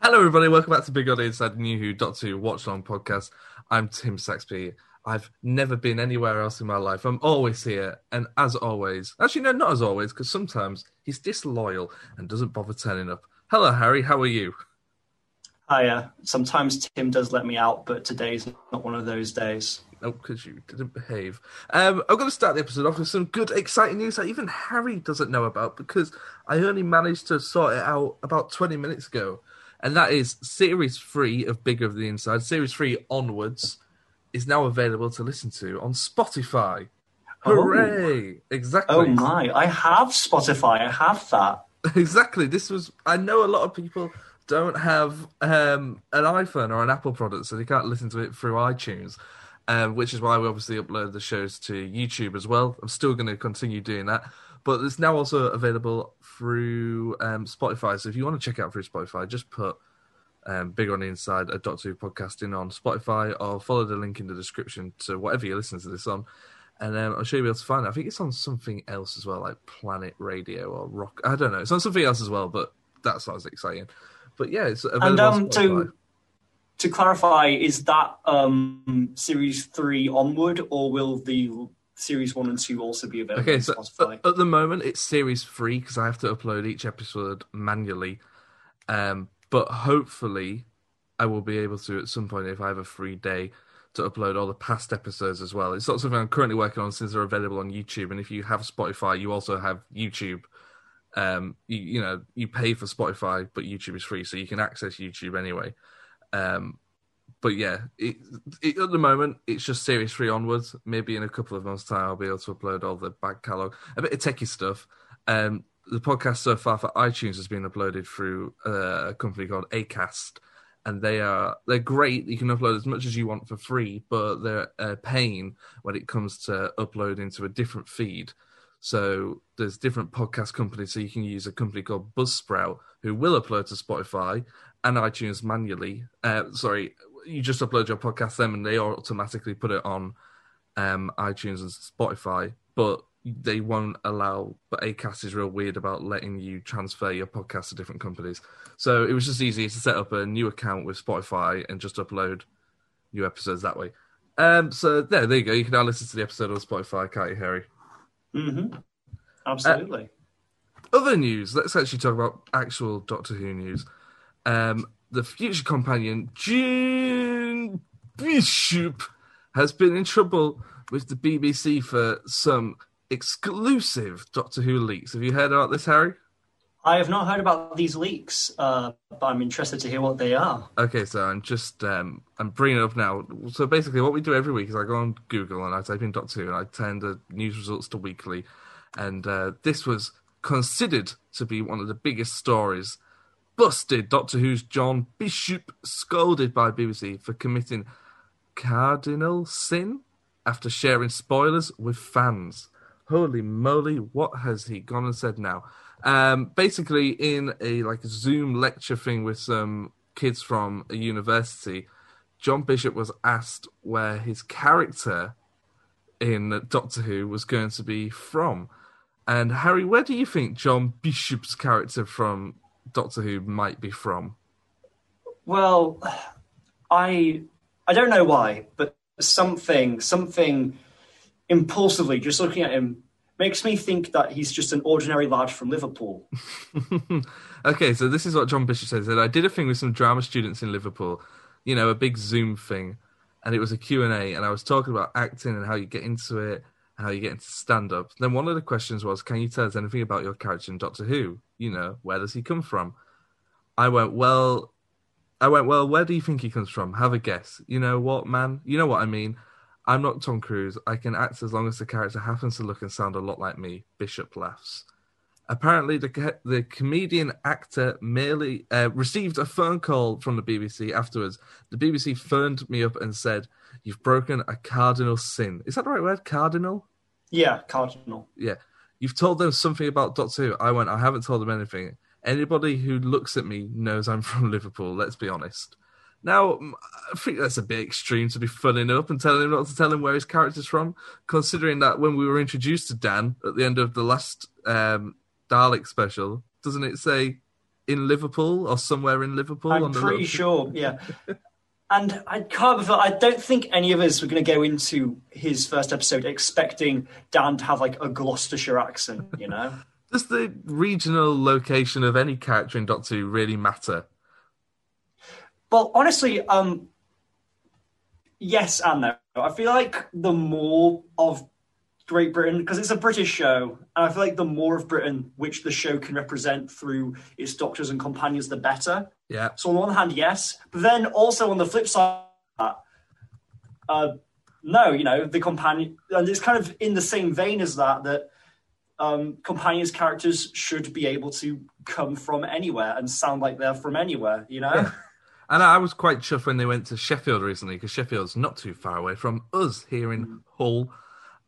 Hello, everybody. Welcome back to Big the Inside the New Who Doctor Who Watchalong podcast. I'm Tim Saxby. I've never been anywhere else in my life. I'm always here, and as always, actually, no, not as always, because sometimes he's disloyal and doesn't bother turning up. Hello, Harry. How are you? Hiya. Sometimes Tim does let me out, but today's not one of those days. Oh, because you didn't behave. Um, I'm going to start the episode off with some good, exciting news that even Harry doesn't know about because I only managed to sort it out about 20 minutes ago. And that is Series 3 of Bigger on the Inside, Series 3 onwards, is now available to listen to on Spotify. Hooray! Exactly. Oh my, I have Spotify. I have that. exactly. This was. I know a lot of people don't have um, an iPhone or an Apple product, so they can't listen to it through iTunes. Um, which is why we obviously upload the shows to YouTube as well. I'm still going to continue doing that, but it's now also available through um, Spotify. So if you want to check out through Spotify, just put um, Big on the Inside, a Doctor Who podcasting on Spotify, or follow the link in the description to whatever you listen to this on. And um, I'm sure you'll be able to find it. I think it's on something else as well, like Planet Radio or Rock. I don't know. It's on something else as well, but that's not as exciting. But yeah, it's available And on um, to to clarify, is that um, series three onward, or will the series one and two also be available Okay, on so Spotify? at, at the moment it's series three because I have to upload each episode manually. Um, but hopefully, I will be able to at some point if I have a free day to upload all the past episodes as well. It's not something I'm currently working on since they're available on YouTube. And if you have Spotify, you also have YouTube. Um, you, you know, you pay for Spotify, but YouTube is free, so you can access YouTube anyway. Um, but yeah, it, it, at the moment it's just series three onwards. Maybe in a couple of months' time, I'll be able to upload all the back catalog, a bit of techie stuff. Um, the podcast so far for iTunes has been uploaded through uh, a company called Acast, and they are they're great. You can upload as much as you want for free, but they're a pain when it comes to uploading to a different feed. So there's different podcast companies. So you can use a company called Buzzsprout who will upload to Spotify and iTunes manually. Uh, sorry, you just upload your podcast them and they automatically put it on um, iTunes and Spotify, but they won't allow. But Acast is real weird about letting you transfer your podcast to different companies. So it was just easier to set up a new account with Spotify and just upload new episodes that way. Um, so there, there you go. You can now listen to the episode on Spotify, can't you, Harry? hmm Absolutely. other news, let's actually talk about actual Doctor Who news. Um, the future companion, John Bishop, has been in trouble with the BBC for some exclusive Doctor Who leaks. Have you heard about this, Harry? I have not heard about these leaks, uh, but I'm interested to hear what they are. Okay, so I'm just um, I'm bringing it up now. So basically, what we do every week is I go on Google and I type in Doctor Who and I turn the news results to weekly, and uh, this was considered to be one of the biggest stories. Busted Doctor Who's John Bishop scolded by BBC for committing cardinal sin after sharing spoilers with fans. Holy moly, what has he gone and said now? Um, basically, in a like Zoom lecture thing with some kids from a university, John Bishop was asked where his character in Doctor Who was going to be from. And Harry, where do you think John Bishop's character from Doctor Who might be from? Well, I I don't know why, but something something impulsively just looking at him makes me think that he's just an ordinary lad from Liverpool. okay, so this is what John Bishop says. That I did a thing with some drama students in Liverpool, you know, a big Zoom thing, and it was a Q&A, and I was talking about acting and how you get into it, how you get into stand-up. Then one of the questions was, can you tell us anything about your character in Doctor Who? You know, where does he come from? I went, well, I went, well, where do you think he comes from? Have a guess. You know what, man? You know what I mean? I'm not Tom Cruise. I can act as long as the character happens to look and sound a lot like me. Bishop laughs. Apparently, the the comedian actor merely uh, received a phone call from the BBC afterwards. The BBC phoned me up and said, "You've broken a cardinal sin." Is that the right word? Cardinal? Yeah, Cardinal. Yeah. You've told them something about Doctor Who. I went. I haven't told them anything. Anybody who looks at me knows I'm from Liverpool. Let's be honest. Now, I think that's a bit extreme to be funning up and telling him not to tell him where his character's from, considering that when we were introduced to Dan at the end of the last um, Dalek special, doesn't it say in Liverpool or somewhere in Liverpool. I'm on the pretty sure, yeah. And I can't. I don't think any of us were going to go into his first episode expecting Dan to have like a Gloucestershire accent. You know, Does the regional location of any character in Doctor Who really matter? Well, honestly, um, yes and no. I feel like the more of Great Britain, because it's a British show, and I feel like the more of Britain which the show can represent through its doctors and companions, the better. Yeah, So on the one hand, yes, but then also on the flip side, uh, no, you know, the companion, and it's kind of in the same vein as that that um, companions characters should be able to come from anywhere and sound like they're from anywhere. You know. Yeah. and I was quite chuffed when they went to Sheffield recently because Sheffield's not too far away from us here in Hull.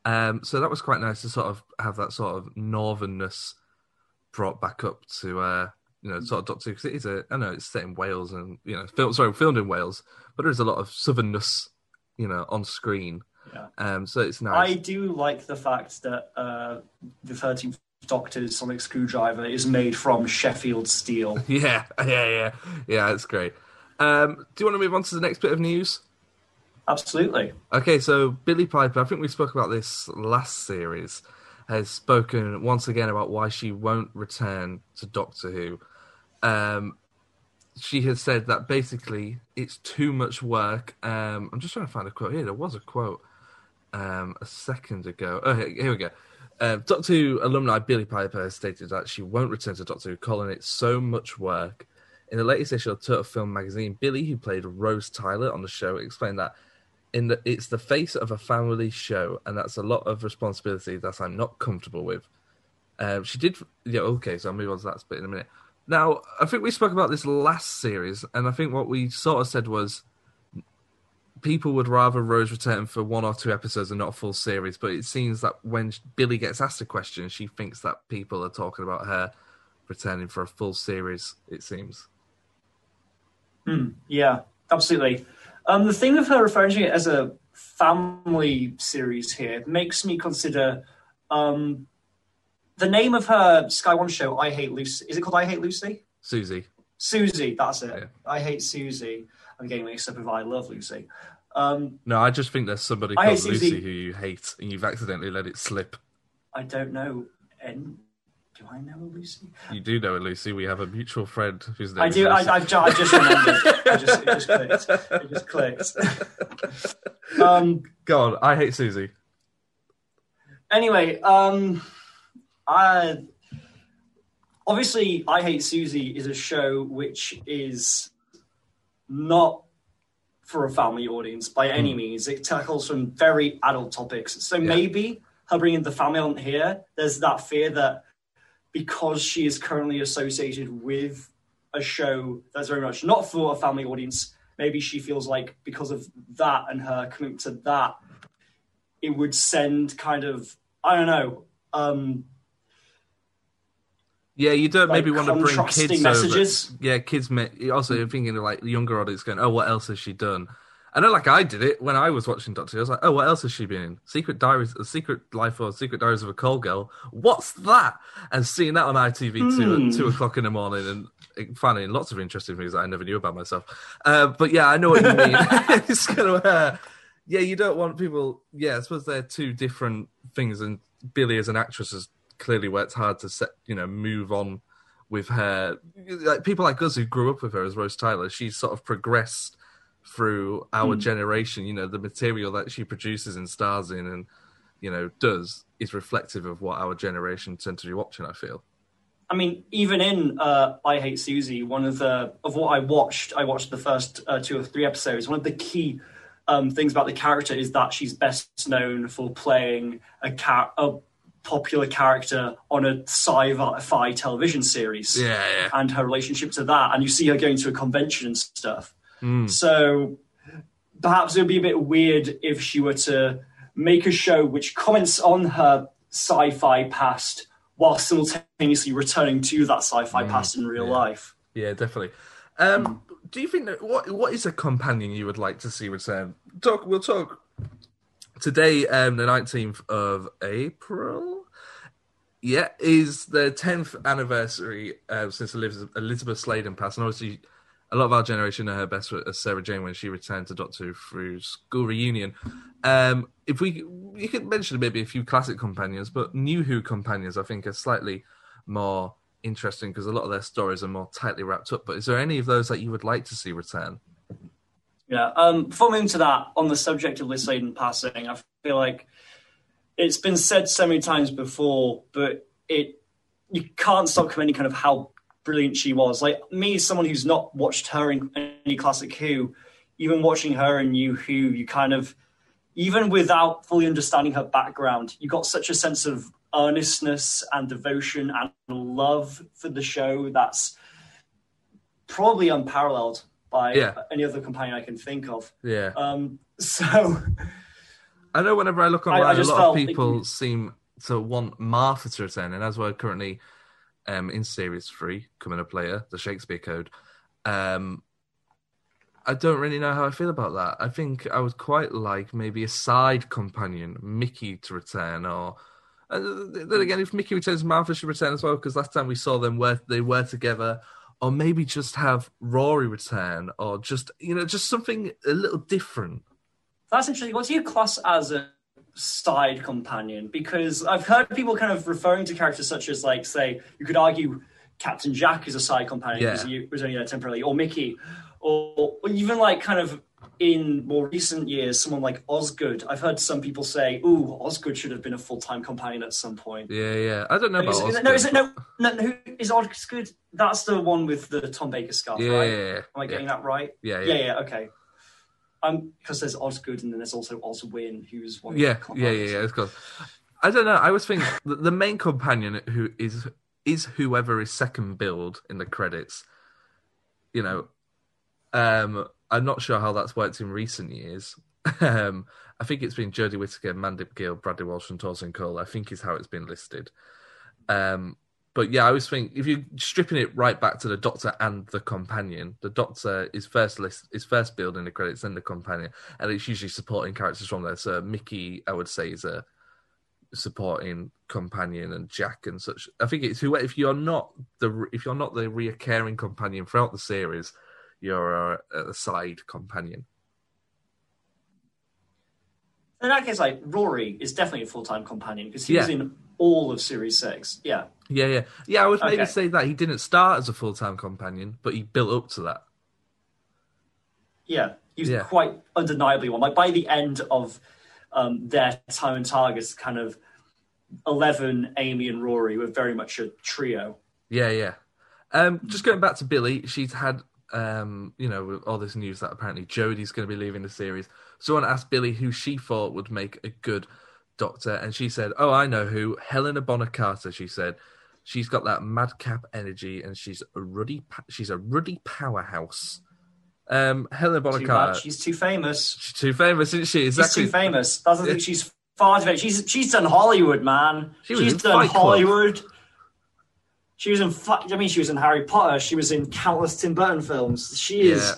Um, so that was quite nice to sort of have that sort of northernness brought back up to uh, you know sort of Doctor because it is a I know it's set in Wales and you know film, sorry filmed in Wales, but there is a lot of southernness you know on screen. Yeah. Um, so it's nice. I do like the fact that uh, the Thirteenth Doctor's sonic screwdriver is made from Sheffield steel. Yeah, yeah, yeah, yeah. It's great. Um, do you want to move on to the next bit of news? Absolutely. Okay, so Billie Piper, I think we spoke about this last series, has spoken once again about why she won't return to Doctor Who. Um, she has said that basically it's too much work. Um, I'm just trying to find a quote here. There was a quote um, a second ago. Oh, here, here we go. Uh, Doctor Who alumni Billie Piper has stated that she won't return to Doctor Who, calling it so much work. In the latest issue of Total Film magazine, Billie, who played Rose Tyler on the show, explained that in the, it's the face of a family show, and that's a lot of responsibility that I'm not comfortable with. Um, she did, yeah, okay, so I'll move on to that bit in a minute. Now, I think we spoke about this last series, and I think what we sort of said was people would rather Rose return for one or two episodes and not a full series. But it seems that when Billie gets asked a question, she thinks that people are talking about her returning for a full series. It seems. Yeah, absolutely. Um, the thing of her referring to it as a family series here makes me consider um, the name of her Sky One show. I Hate Lucy. Is it called I Hate Lucy? Susie. Susie. That's it. Yeah. I Hate Susie. I'm getting mixed up with I Love Lucy. Um, No, I just think there's somebody I called Lucy who you hate, and you've accidentally let it slip. I don't know. And do I know a Lucy? You do know a Lucy. We have a mutual friend whose name I do. I, Lucy. I've, ju- I just remembered. I just, it just clicked. It just clicked. um, Go on. I hate Susie. anyway, um, I obviously I Hate Susie is a show which is not for a family audience by any means. It tackles some very adult topics. So maybe her bringing the family on here, there's that fear that because she is currently associated with a show that's very much not for a family audience, maybe she feels like because of that and her commitment to that, it would send kind of I don't know. Um, Yeah, you don't Like maybe want to bring kids messages? over. Yeah, kids. May, also, you're thinking of like the younger audience going, "Oh, what else has she done?" I know, like I did it when I was watching Doctor. Who. I was like, "Oh, what else has she been in? Secret Diaries, uh, Secret Life or Secret Diaries of a Call Girl? What's that?" And seeing that on ITV two Hmm. at two o'clock in the morning and finding lots of interesting things that I never knew about myself. Uh, but yeah, I know what you mean. it's kind of uh, yeah, you don't want people. Yeah, I suppose they're two different things. And Billie, as an actress, has clearly worked hard to set you know move on with her. Like people like us who grew up with her as Rose Tyler, she's sort of progressed through our generation. You know, the material that she produces and stars in, and you know does is reflective of what our generation tend to be watching. I feel. I mean, even in uh, I Hate Susie, one of the of what I watched, I watched the first uh, two or three episodes. One of the key um, things about the character is that she's best known for playing a car- a popular character on a sci-fi television series, Yeah, yeah. and her relationship to that. And you see her going to a convention and stuff. Hmm. So perhaps it would be a bit weird if she were to make a show which comments on her sci-fi past while simultaneously returning to that sci-fi past in real yeah. life. Yeah, definitely. Um, do you think that what what is a companion you would like to see return? Talk. We'll talk today, um, the nineteenth of April. Yeah, is the tenth anniversary uh, since Elizabeth, Elizabeth Sladen passed, and obviously a lot of our generation know her best as Sarah Jane when she returned to Doctor Who through School Reunion. Um, if we you could mention maybe a few classic companions, but new Who companions I think are slightly more interesting because a lot of their stories are more tightly wrapped up. But is there any of those that you would like to see return? Yeah, um, before moving to that, on the subject of Liz Sladen passing, I feel like it's been said so many times before, but it you can't stop commenting kind of how brilliant she was. Like me, someone who's not watched her in any classic Who, even watching her in New Who, you kind of, even without fully understanding her background, you got such a sense of earnestness and devotion and love for the show that's probably unparalleled by Yeah. any other companion I can think of. Yeah, Um, so I know. Whenever I look I- I online, a lot of people seem to want Martha to return, and as we're currently um, in series three, coming up later, the Shakespeare Code. Um, I don't really know how I feel about that. I think I would quite like maybe a side companion, Mickey, to return, or uh, then again, if Mickey returns, Martha should return as well because last time we saw them, where they were together, or maybe just have Rory return, or just you know, just something a little different. That's interesting. What do you class as a side companion? Because I've heard people kind of referring to characters such as, like, say, you could argue Captain Jack is a side companion Yeah. because he was only there temporarily, or Mickey, or, or even like kind of in more recent years, someone like Osgood. I've heard some people say, "Ooh, Osgood should have been a full time companion at some point." Yeah, yeah. I don't know about Is, is it, no, is it no, no, no? Who is Osgood? That's the one with the Tom Baker scarf, Yeah, right? yeah, yeah. Am I getting that right? Yeah, Yeah, yeah. yeah, okay. Um, because there's Osgood and then there's also Oswin, who's one. of Yeah, the yeah, yeah, yeah. Of course. I don't know. I always think the, main companion who is is whoever is second build in the credits. You know, um, I'm not sure how that's worked in recent years. um, I think it's been Jodie Whittaker, Mandip Gill, Bradley Walsh, and Tosin Cole. I think is how it's been listed. Um, but yeah, I always think if you're stripping it right back to the Doctor and the companion, the Doctor is first list is first build in the credits, then the companion, and it's usually supporting characters from there. So Mickey, I would say, is a supporting companion, and Jack and such. I think it's who if you're not the if you're not the reoccurring companion throughout the series, you're a, a side companion. In that case, like Rory is definitely a full time companion because he was in all of Series Six. Yeah, Yeah, yeah, yeah. I would maybe Okay. say that he didn't start as a full time companion, but he built up to that. yeah, he was Yeah. quite undeniably one. Like by the end of um, their time and targets, kind of Eleven, Amy, and Rory were very much a trio. Yeah, yeah. Um, just going back to Billie, she's had, um, you know, all this news that apparently Jodie's going to be leaving the series. Someone asked Billie who she thought would make a good doctor, and she said, "Oh, I know who. Helena Bonham Carter." She said, "She's got that madcap energy, and she's a ruddy. She's a ruddy powerhouse." Um, Helena Bonham Carter. She's too famous. She's too famous, isn't she? She's Exactly. too famous. Doesn't think. She's far too famous. She's she's done Hollywood, man. She was she's in done Fight Club. Hollywood. She was in. I mean, she was in Harry Potter. She was in countless Tim Burton films. She is.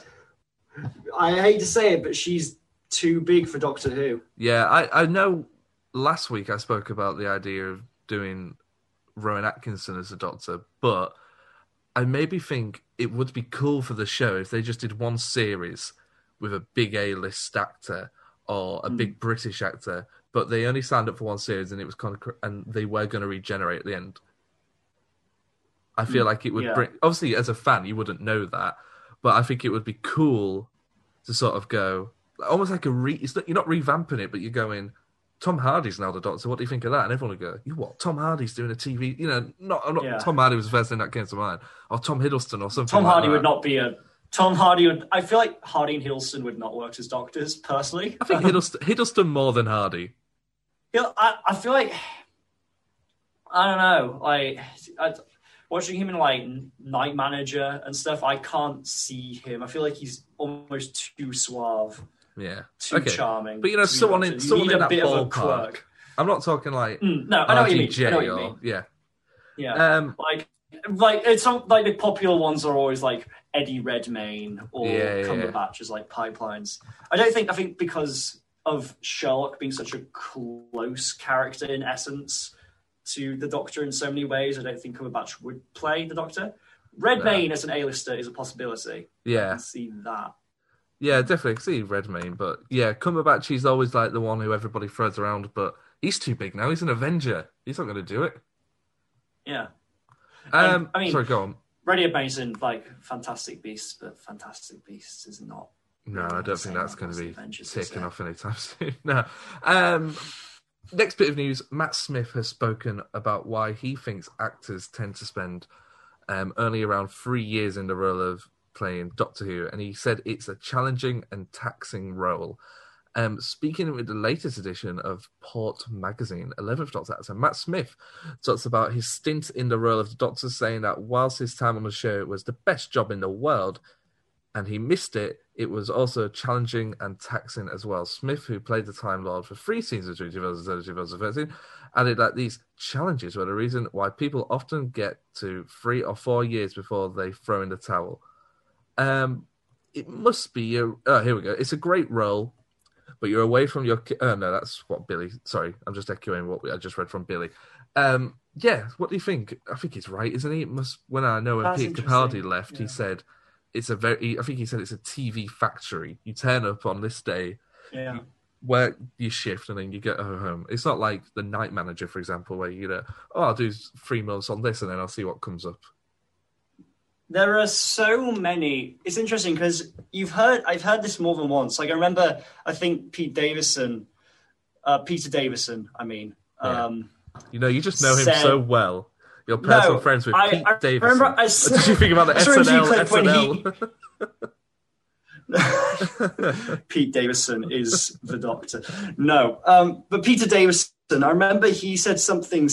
I hate to say it, but she's too big for Doctor Who. Yeah, I, I know last week I spoke about the idea of doing Rowan Atkinson as a doctor, but I maybe think it would be cool for the show if they just did one series with a big A list actor or a hmm. big British actor, but they only signed up for one series and it was kind of and they were going to regenerate at the end. I feel hmm. like it would yeah. bring obviously as a fan you wouldn't know that, but I think it would be cool to sort of go almost like a re. It's not, you're not revamping it, but you're going. Tom Hardy's now the Doctor. What do you think of that? And everyone will go, "You what? Tom Hardy's doing a TV? You know, not, I'm not Yeah. Tom Hardy was the first thing that came to mind, or Tom Hiddleston or something. Tom like Hardy that. would not be a. Tom Hardy would. I feel like Hardy and Hiddleston would not work as doctors personally. I think Hiddleston, Hiddleston more than Hardy. Yeah, I, I feel like I don't know. Like I, watching him in like Night Manager and stuff, I can't see him. I feel like he's almost too suave, Yeah. too okay. charming. But you know, someone in someone in a that bit of a ballpark. quirk. I'm not talking like Mm, no, I know what you mean. I know what you or yeah. Yeah, Um, like like it's some like the popular ones are always like Eddie Redmayne or yeah, yeah. Cumberbatch as like pipelines. I don't think I think because of Sherlock being such a close character in essence, to the Doctor in so many ways. I don't think Cumberbatch would play the Doctor. Redmayne no. as an A-lister is a possibility. Yeah, see that. Yeah, definitely see Redmayne, but yeah, Cumberbatch he's always like the one who everybody throws around, but he's too big now. He's an Avenger. He's not going to do it. Yeah. Um, I mean, sorry, go on. Radio Mason, like Fantastic Beasts, but Fantastic Beasts is not. No, I don't think that's going to be Avengers, taken off anytime soon. no. Um, next bit of news: Matt Smith has spoken about why he thinks actors tend to spend um, only around three years in the role of playing Doctor Who, and he said it's a challenging and taxing role. Um, speaking with the latest edition of Port Magazine, 11th Doctor actor Matt Smith talks about his stint in the role of the Doctor, saying that whilst his time on the show was the best job in the world and he missed it, it was also challenging and taxing as well. Smith, who played the Time Lord for three seasons between 2010 and 2013, added that these challenges were the reason why people often get to three or four years before they throw in the towel. Um, it must be a, oh, here we go. It's a great role but you're away from your. Oh no, that's what Billie. Sorry, I'm just echoing what I just read from Billie. Um, yeah, what do you think? I think he's right, isn't he? It must. When I know when that's Peter Capaldi left, yeah. he said it's a very. I think he said it's a TV factory. You turn up on this day. Yeah. You, work your shift and then you get home. It's not like the night manager, for example, where you know, oh, I'll do three months on this and then I'll see what comes up. There are so many. It's interesting because you've heard. I've heard this more than once. Like I remember, I think Pete Davison, uh, Peter Davison. I mean, yeah. um, you know, you just know him said, so well. You're personal no, friends with I, Pete I Davison. Remember, I, what did you think about the SNL? SNL? Pete Davison is the Doctor. No, um, but Peter Davison. I remember he said something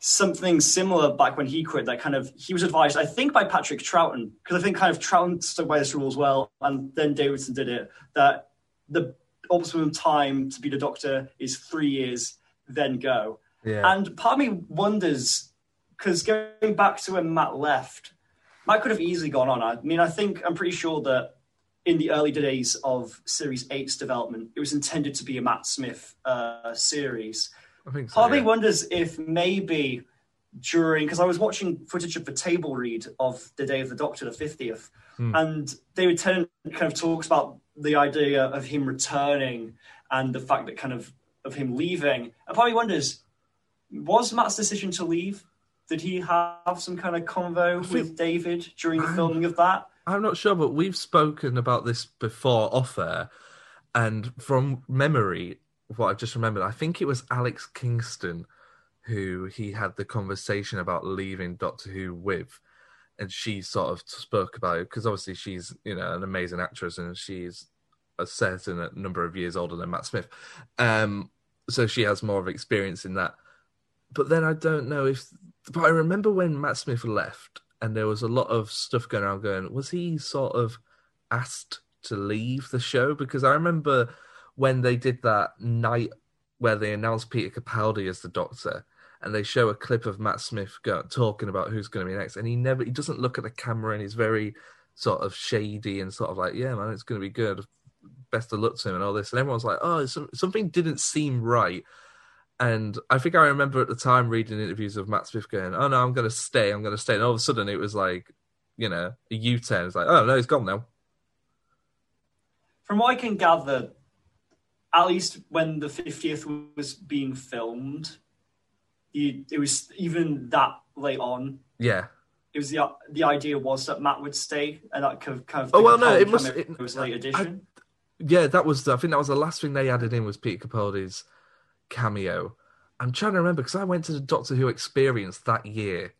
something similar back when he quit. That kind of he was advised, I think, by Patrick Troughton, because I think kind of Troughton stuck by this rule as well, and then Davidson did it. That the optimum time to be the Doctor is three years, then go. Yeah. And part of me wonders because going back to when Matt left, Matt could have easily gone on. I mean, I think I'm pretty sure that in the early days of Series 8's development, it was intended to be a Matt Smith uh, series. I think so. Part yeah. wonders if maybe during because I was watching footage of the table read of the Day of the Doctor, the fiftieth, hmm. and David Tennant kind of talks about the idea of him returning and the fact that kind of of him leaving. And probably wonders, was Matt's decision to leave? Did he have some kind of convo think, with David during the filming of that? I'm not sure, but we've spoken about this before off air, and from memory, what I've just remembered, I think it was Alex Kingston who he had the conversation about leaving Doctor Who with, and she sort of spoke about it because obviously she's you know an amazing actress and she's a certain number of years older than Matt Smith, um, so she has more of experience in that. But then I don't know if, but I remember when Matt Smith left and there was a lot of stuff going around. Going, was he sort of asked to leave the show? Because I remember when they did that night where they announced Peter Capaldi as the Doctor, and they show a clip of Matt Smith go, talking about who's going to be next, and he never he doesn't look at the camera, and he's very sort of shady and sort of like, yeah, man, it's going to be good. Best of luck to him and all this, and everyone's like, oh, something didn't seem right. And I think I remember at the time reading interviews of Matt Smith going, "Oh no, I'm going to stay. I'm going to stay." And all of a sudden, it was like, you know, a U-turn. It's like, "Oh no, he's gone now." From what I can gather, at least when the 50th was being filmed, you, it was even that late on. Yeah. It was the the idea was that Matt would stay, and that kind of kind of oh well no it must it, was late edition. I, yeah, that was the, I think that was the last thing they added in was Peter Capaldi's cameo. I'm trying to remember because I went to the Doctor Who experience that year,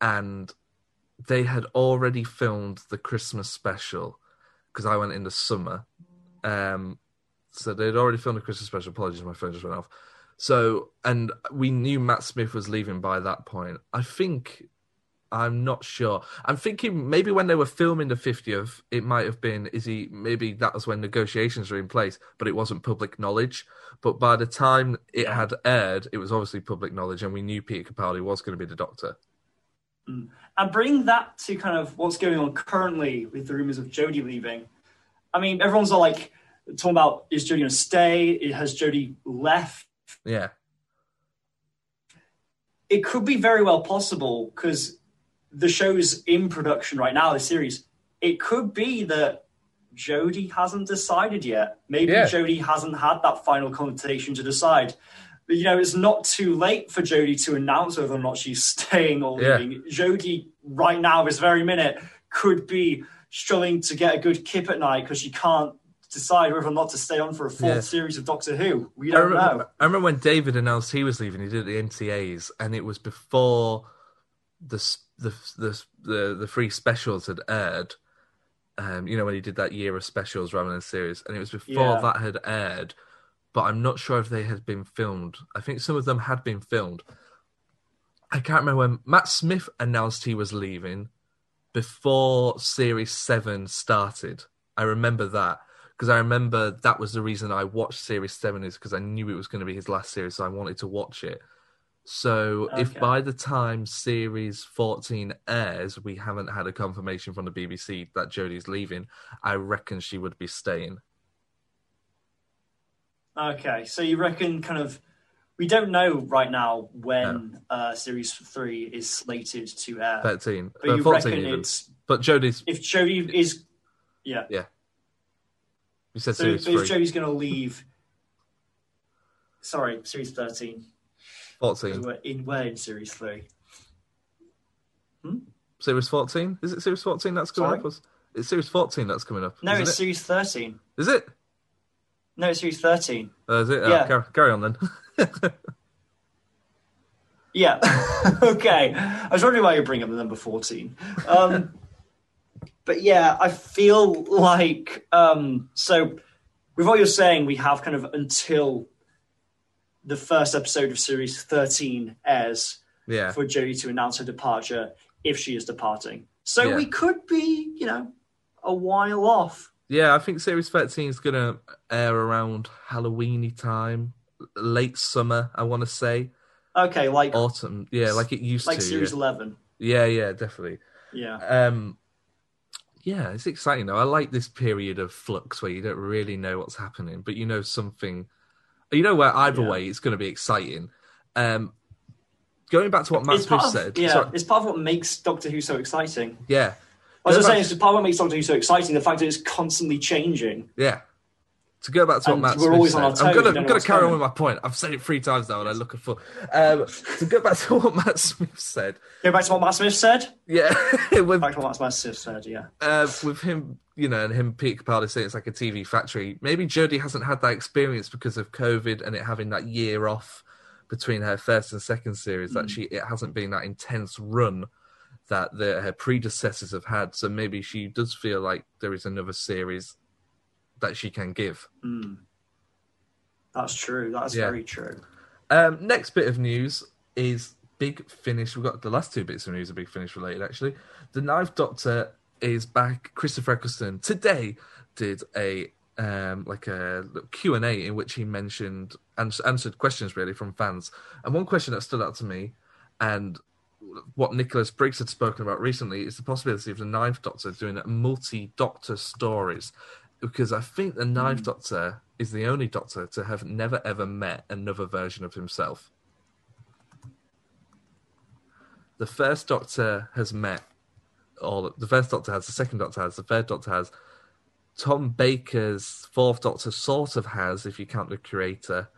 and they had already filmed the Christmas special because I went in the summer. Um, so they'd already filmed a Christmas special. Apologies, my phone just went off. So, and we knew Matt Smith was leaving by that point. I think, I'm not sure. I'm thinking maybe when they were filming the 50th, it might have been, is he, maybe that was when negotiations were in place, but it wasn't public knowledge. But by the time it had aired, it was obviously public knowledge, and we knew Peter Capaldi was going to be the doctor. Mm. And bring that to kind of what's going on currently with the rumors of Jodie leaving. I mean, everyone's all like, talking about is Jodie going to stay? Has Jodie left? Yeah. it could be very well possible because the show's in production right now. The series, it could be that Jodie hasn't decided yet. Maybe Yeah. Jodie hasn't had that final conversation to decide. But you know, it's not too late for Jodie to announce whether or not she's staying or Yeah. leaving. Jodie, right now, this very minute, could be struggling to get a good kip at night because she can't decide whether or not to stay on for a fourth Yeah. series of Doctor Who. We don't remember, know. I remember when David announced he was leaving. He did the NTAs, and it was before the the the the, the free specials had aired. Um, you know when he did that year of specials rather than series, and it was before Yeah. that had aired. But I'm not sure if they had been filmed. I think some of them had been filmed. I can't remember when Matt Smith announced he was leaving before Series Seven started. I remember that because I remember that was the reason I watched Series 7 is because I knew it was going to be his last series, so I wanted to watch it. So if by the time Series 14 airs, we haven't had a confirmation from the BBC that Jodie's leaving, I reckon she would be staying. Okay, so you reckon kind of we don't know right now when uh, series three is slated to air, 13. but uh, you 14 reckon even. it's But Jodie's, if Jodie is yeah yeah. You said So Series if 3. Jodie's going to leave, sorry, series thirteen. 'cause 14. We're in we're in series three. Series 14? Is it Series 14 that's coming Sorry? up? It's Series 14 that's coming up. No, it's it? series thirteen. Is it? No, it's series thirteen. Uh, is it? Oh, Yeah. carry, carry on then. Yeah. okay. I was wondering why you bring up the number 14. Um, but yeah, I feel like, um, so with what you're saying, we have kind of until the first episode of series 13 airs yeah. for Jodie to announce her departure if she is departing. So Yeah. we could be, you know, a while off. Yeah, I think Series 13 is going to air around Halloweeny time, late summer, I want to say. Okay, like Autumn. Yeah, like it used like to. Like series yeah. 11. yeah, yeah, definitely. Yeah. Um, yeah, it's exciting though. I like this period of flux where you don't really know what's happening, but you know something. You know where either Yeah. way it's going to be exciting. Um, going back to what Matt of, said. yeah, sorry, it's part of what makes Doctor Who so exciting. yeah, I was just saying, it's part of what makes Doctor Who so exciting. The fact that it's constantly changing. yeah. To go back to what Matt Smith always said, I'm toes, gonna, I'm gonna carry on with my point. I've said it three times now, and I look a fool. Um, to go back to what Matt Smith said, Go back to what Matt Smith said. yeah, with Back to what Matt Smith said. Yeah. uh, with him, you know, and him, Peter Capaldi saying it's like a TV factory. Maybe Jodie hasn't had that experience because of COVID and it having that year off between her first and second series. That she it hasn't been that intense run that the, her predecessors have had. So maybe she does feel like there is another series that she can give. Mm. That's true. That's Yeah. very true. Um, next bit of news is Big Finish. We've got the last two bits of news are Big Finish related, actually. The Ninth Doctor is back. Christopher Eccleston today did a um, like a Q and A in which he mentioned and answered questions really from fans. And one question that stood out to me, and what Nicholas Briggs had spoken about recently, is the possibility of the Ninth Doctor doing multi-Doctor stories, because I think the Ninth Doctor is the only Doctor to have never ever met another version of himself. The first Doctor has met all. The first Doctor has. The second Doctor has. The third Doctor has. Tom Baker's fourth Doctor sort of has, if you count the creator.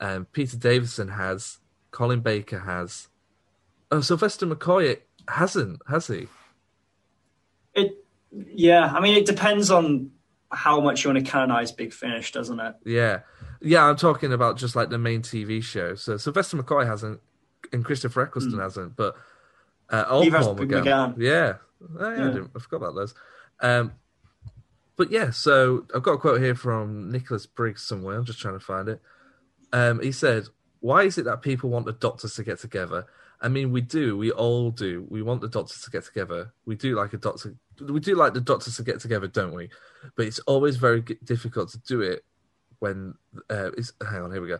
Um, Peter Davison has. Colin Baker has. Oh, Sylvester McCoy hasn't, has he? It. Yeah. I mean, it depends on how much you want to canonize Big Finish, doesn't it? Yeah, yeah. I'm talking about just like the main TV show. So Sylvester McCoy hasn't, and Christopher Eccleston hasn't, but uh, old Paul McGann. McGann. Yeah, Oh, yeah, I, didn't, I forgot about those. Um, but yeah, so I've got a quote here from Nicholas Briggs somewhere. I'm just trying to find it. Um, he said, "Why is it that people want the doctors to get together? I mean, we do. We all do. We want the doctors to get together. We do like a doctor. We do like the doctors to get together, don't we? But it's always very difficult to do it when. Uh, it's, hang on, here we go.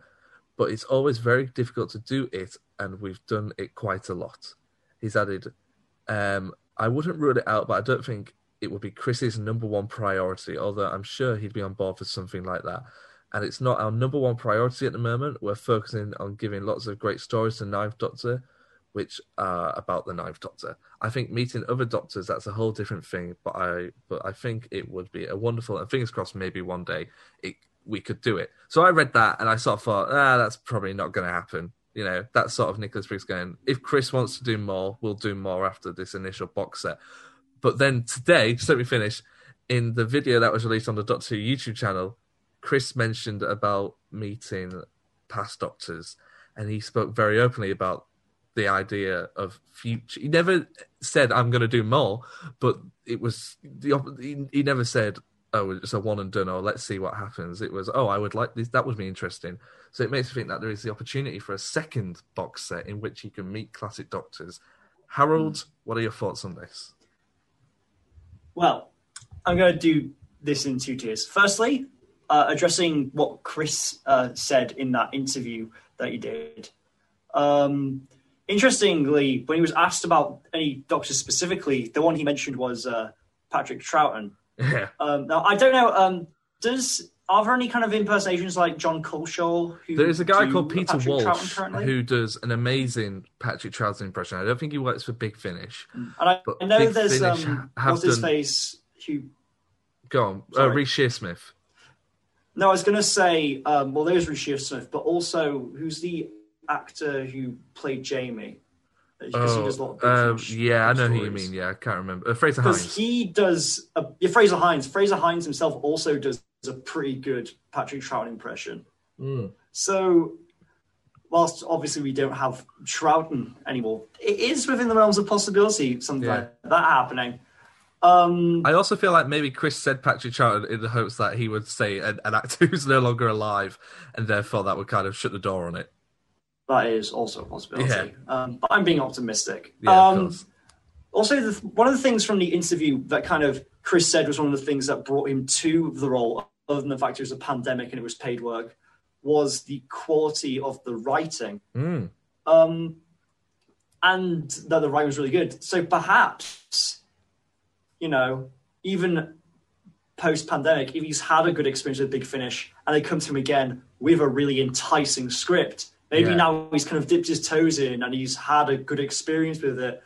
But it's always very difficult to do it, and we've done it quite a lot." He's added, um, "I wouldn't rule it out, but I don't think it would be Chris's number one priority. Although I'm sure he'd be on board for something like that." And it's not our number one priority at the moment. We're focusing on giving lots of great stories to Ninth Doctor, which are about the Ninth Doctor. I think meeting other Doctors that's a whole different thing, but I but I think it would be a wonderful and fingers crossed maybe one day it we could do it. So I read that and I sort of thought, ah, that's probably not going to happen. You know, that's sort of Nicholas Briggs going, if Chris wants to do more, we'll do more after this initial box set. But then today, just let me finish, in the video that was released on the Doctor Who YouTube channel, Chris mentioned about meeting past doctors and he spoke very openly about the idea of future. He never said, I'm going to do more, but it was the he, he never said, oh, it's a one and done, or let's see what happens. It was, oh, I would like this. That would be interesting. So it makes me think that there is the opportunity for a second box set in which you can meet classic doctors. Harold, what are your thoughts on this? Well, I'm going to do this in two tiers. Firstly, uh, addressing what Chris uh, said in that interview that he did. Um, interestingly, when he was asked about any doctors specifically, the one he mentioned was uh, Patrick Troughton. Yeah. Um, now, I don't know. Um, does are there any kind of impersonations like Jon Culshaw? Who There is a guy called Peter Patrick Walsh who does an amazing Patrick Troughton impression. I don't think he works for Big Finish. and I, I know Big there's Finish um, what's his done- face who Go on, uh, Sorry. Reece Shearsmith. No, I was going to say, um, well, there's Reece Shearsmith, but also who's the actor who played Jamie? Because he does a lot of Oh, um, yeah, I know who you mean. Yeah, I can't remember. Uh, Fraser Because he does, a, yeah, Fraser Hines. Fraser Hines himself also does a pretty good Patrick Troughton impression. Mm. So, whilst obviously we don't have Troughton anymore, it is within the realms of possibility something Yeah. like that happening. Um, I also feel like maybe Chris said Patrick Troughton in the hopes that he would say an, an actor who's no longer alive, and therefore that would kind of shut the door on it. That is also a possibility. Yeah. Um, but I'm being optimistic. Yeah, um. Also, the, one of the things from the interview that kind of Chris said was one of the things that brought him to the role, other than the fact it was a pandemic and it was paid work, was the quality of the writing. Mm. Um, and that the writing was really good. So perhaps, you know, even post pandemic, if he's had a good experience with Big Finish and they come to him again with a really enticing script, maybe Yeah. now he's kind of dipped his toes in and he's had a good experience with it.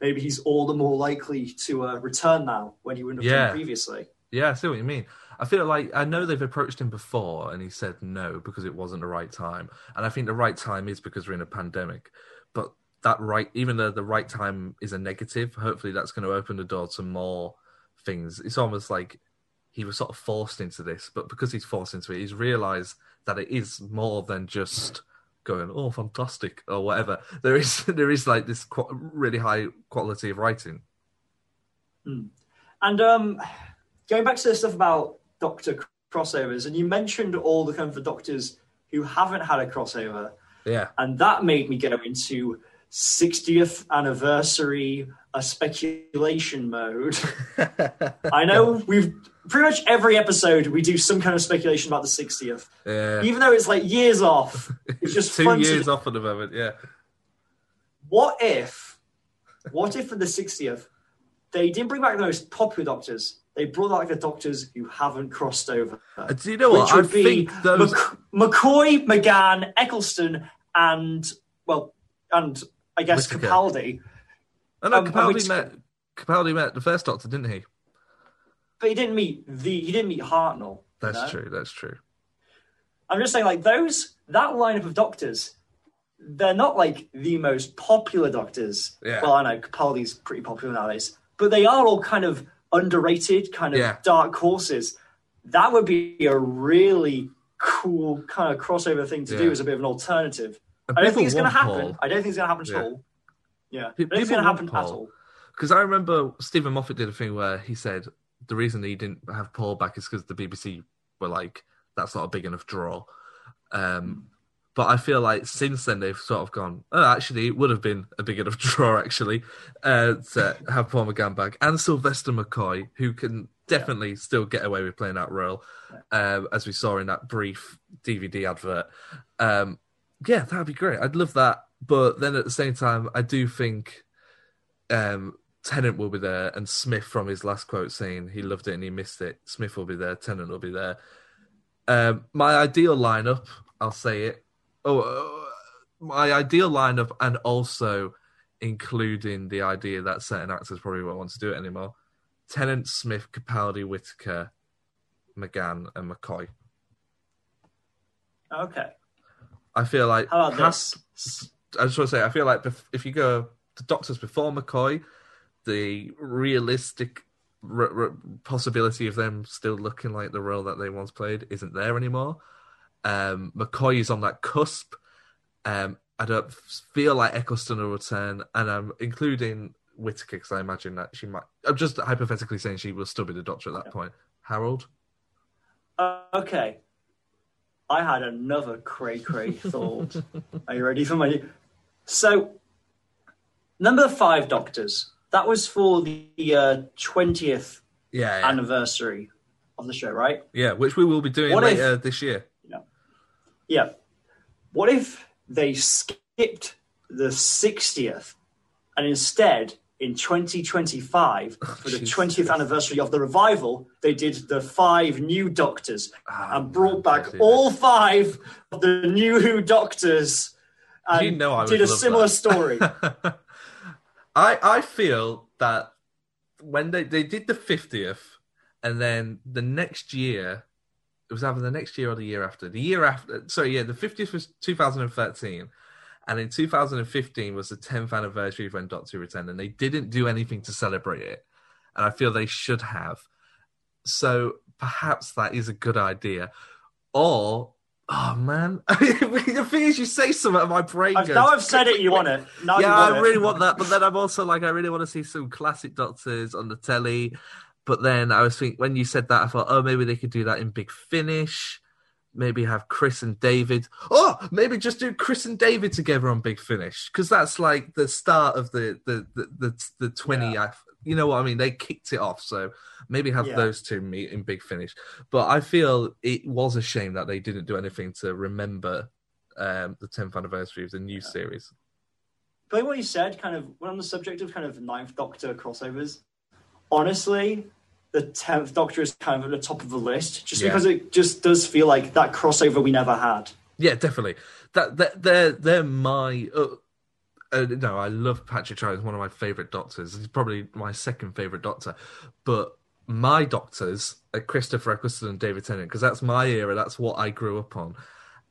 Maybe he's all the more likely to uh, return now when he wouldn't have Yeah. done previously. Yeah, I see what you mean. I feel like I know they've approached him before, and he said no because it wasn't the right time. And I think the right time is because we're in a pandemic. But that right, even though the right time is a negative, hopefully that's going to open the door to more things. It's almost like he was sort of forced into this, but because he's forced into it, he's realised that it is more than just going, "Oh, fantastic" or whatever. There is there is like this qu- really high quality of writing. And um, going back to the stuff about Doctor crossovers, and you mentioned all the kind of the Doctors who haven't had a crossover, Yeah, and that made me go into 60th anniversary a speculation mode. I know we've pretty much every episode we do some kind of speculation about the 60th, yeah. even though it's like years off. It's just two fun to years off at the moment. Yeah. What if, what if for the 60th, they didn't bring back the most popular doctors? They brought back the doctors who haven't crossed over. Uh, Do you know what? Which I would be think those. Mc- McCoy, McGann, Eccleston, and, well, and I guess Whittaker. Capaldi. I know um, Capaldi which- met Capaldi met the first Doctor, didn't he? But he didn't meet the, he didn't meet Hartnell. you That's know? true. That's true. I'm just saying, like, those, that lineup of doctors, they're not like the most popular doctors. Yeah. Well, I know Capaldi's pretty popular nowadays, but they are all kind of underrated, kind of Yeah. dark horses. That would be a really cool kind of crossover thing to Yeah. do as a bit of an alternative. I don't think it's going to happen. Paul. I don't think it's going to happen at Yeah. all. Yeah, I don't think it's going to happen want at Paul. all. Because I remember Steven Moffat did a thing where he said the reason he didn't have Paul back is because the BBC were like, that's not a big enough draw. Um, but I feel like since then they've sort of gone, oh, actually, it would have been a big enough draw, actually, uh, to have Paul McGann back and Sylvester McCoy, who can definitely still get away with playing that role, um, as we saw in that brief DVD advert. Um, yeah, that'd be great. I'd love that. But then at the same time, I do think um, Tennant will be there, and Smith from his last quote saying he loved it and he missed it. Smith will be there, Tennant will be there. Um, my ideal lineup, I'll say it. Oh, uh, my ideal lineup, and also including the idea that certain actors probably won't want to do it anymore. Tennant, Smith, Capaldi, Whittaker, McGann, and McCoy. Okay. I feel like past- I just want to say, I feel like if you go to doctors before McCoy, the realistic r- r- possibility of them still looking like the role that they once played isn't there anymore. Um, McCoy is on that cusp. Um, I don't feel like Eccleston will return, and I'm including Whittaker because I imagine that she might. I'm just hypothetically saying she will still be the doctor at that point. Harold, Uh, okay. I had another cray cray thought. Are you ready for my? So, number five Doctors. That was for the uh, twentieth yeah, yeah, anniversary of the show, right? yeah, which we will be doing What if- later this year. Yeah. What if they skipped the 60th and instead in 2025 for the Jesus. 20th anniversary of the revival they did the five new doctors Ah, and brought back all five of the new who doctors and You know I did a similar that. story I I feel that when they they did the fiftieth, and then the next year, it was either the next year or the year after. The year after, sorry, yeah, the fiftieth was two thousand and in two thousand and fifteen was the tenth anniversary of when Doctor Who returned, and they didn't do anything to celebrate it, and I feel they should have. So perhaps that is a good idea, or. Oh man! the thing is, you say something, and my brain goes. now I've said it you want it now yeah, want I it. really want that. But then I'm also like, I really want to see some classic Doctors on the telly. But then I was thinking, when you said that, I thought, oh, maybe they could do that in Big Finish. Maybe have Chris and David. Oh, maybe just do Chris and David together on Big Finish because that's like the start of the the the the, the twenty. Yeah. You know what I mean? They kicked it off, so maybe have Yeah. those two meet in Big Finish. But I feel it was a shame that they didn't do anything to remember um, the 10th anniversary of the new series. But what you said, kind of, when on the subject of kind of Ninth Doctor crossovers, honestly, the Tenth Doctor is kind of at the top of the list, just Yeah. because it just does feel like that crossover we never had. Yeah, definitely. That, that they're they're my. Uh, uh, no, I love Patrick Troughton. He's one of my favorite doctors. He's probably my second favorite doctor. But my doctors are Christopher Eccleston and David Tennant because that's my era. That's what I grew up on.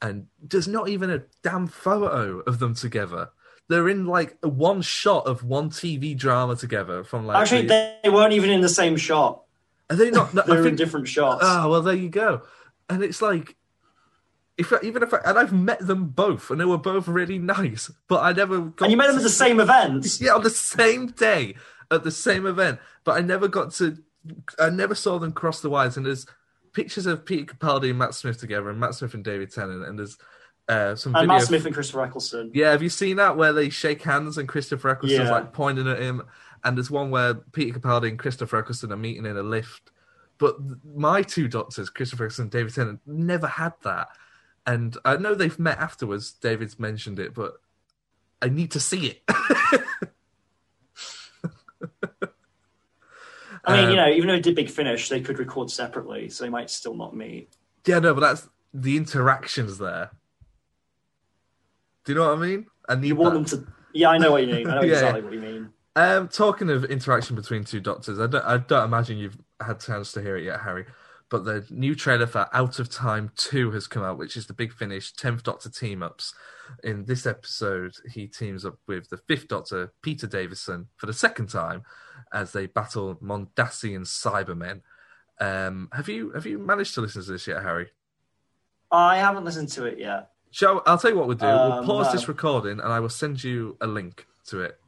And there's not even a damn photo of them together. They're in like one shot of one TV drama together from like. Actually, the- they weren't even in the same shot. Are they not? no, I were in different shots. Oh well, there you go. And it's like, if even if I, and I've met them both, and they were both really nice, but I never. Got and you met them at the same event. yeah on the same day at the same event, but I never got to. I never saw them cross the wires. And there's pictures of Peter Capaldi and Matt Smith together, and Matt Smith and David Tennant, and there's uh, some And. Matt Smith and Christopher Eccleston. Yeah, have you seen that where they shake hands and Christopher Eccleston's Yeah. like pointing at him? And there's one where Peter Capaldi and Christopher Eccleston are meeting in a lift. But my two doctors, Christopher Eccleston and David Tennant, never had that. And I know they've met afterwards. David's mentioned it, but I need to see it. I mean, Um, you know, even though it did Big Finish, they could record separately, so they might still not meet. yeah, no, but that's the interactions there. Do you know what I mean? I need You want that. them to. Yeah, I know what you mean. I know Yeah. exactly what you mean. Um, talking of interaction between two doctors, I don't, I don't imagine you've had chance to hear it yet, Harry. But the new trailer for Out of Time 2 has come out, which is the big finish 10th Doctor team ups. In this episode, he teams up with the 5th Doctor, Peter Davison, for the second time as they battle Mondasian Cybermen. Um, have you have you managed to listen to this yet, Harry? I haven't listened to it yet. Shall I'll tell you what we'll do. we'll Um, pause no. this recording and I will send you a link to it.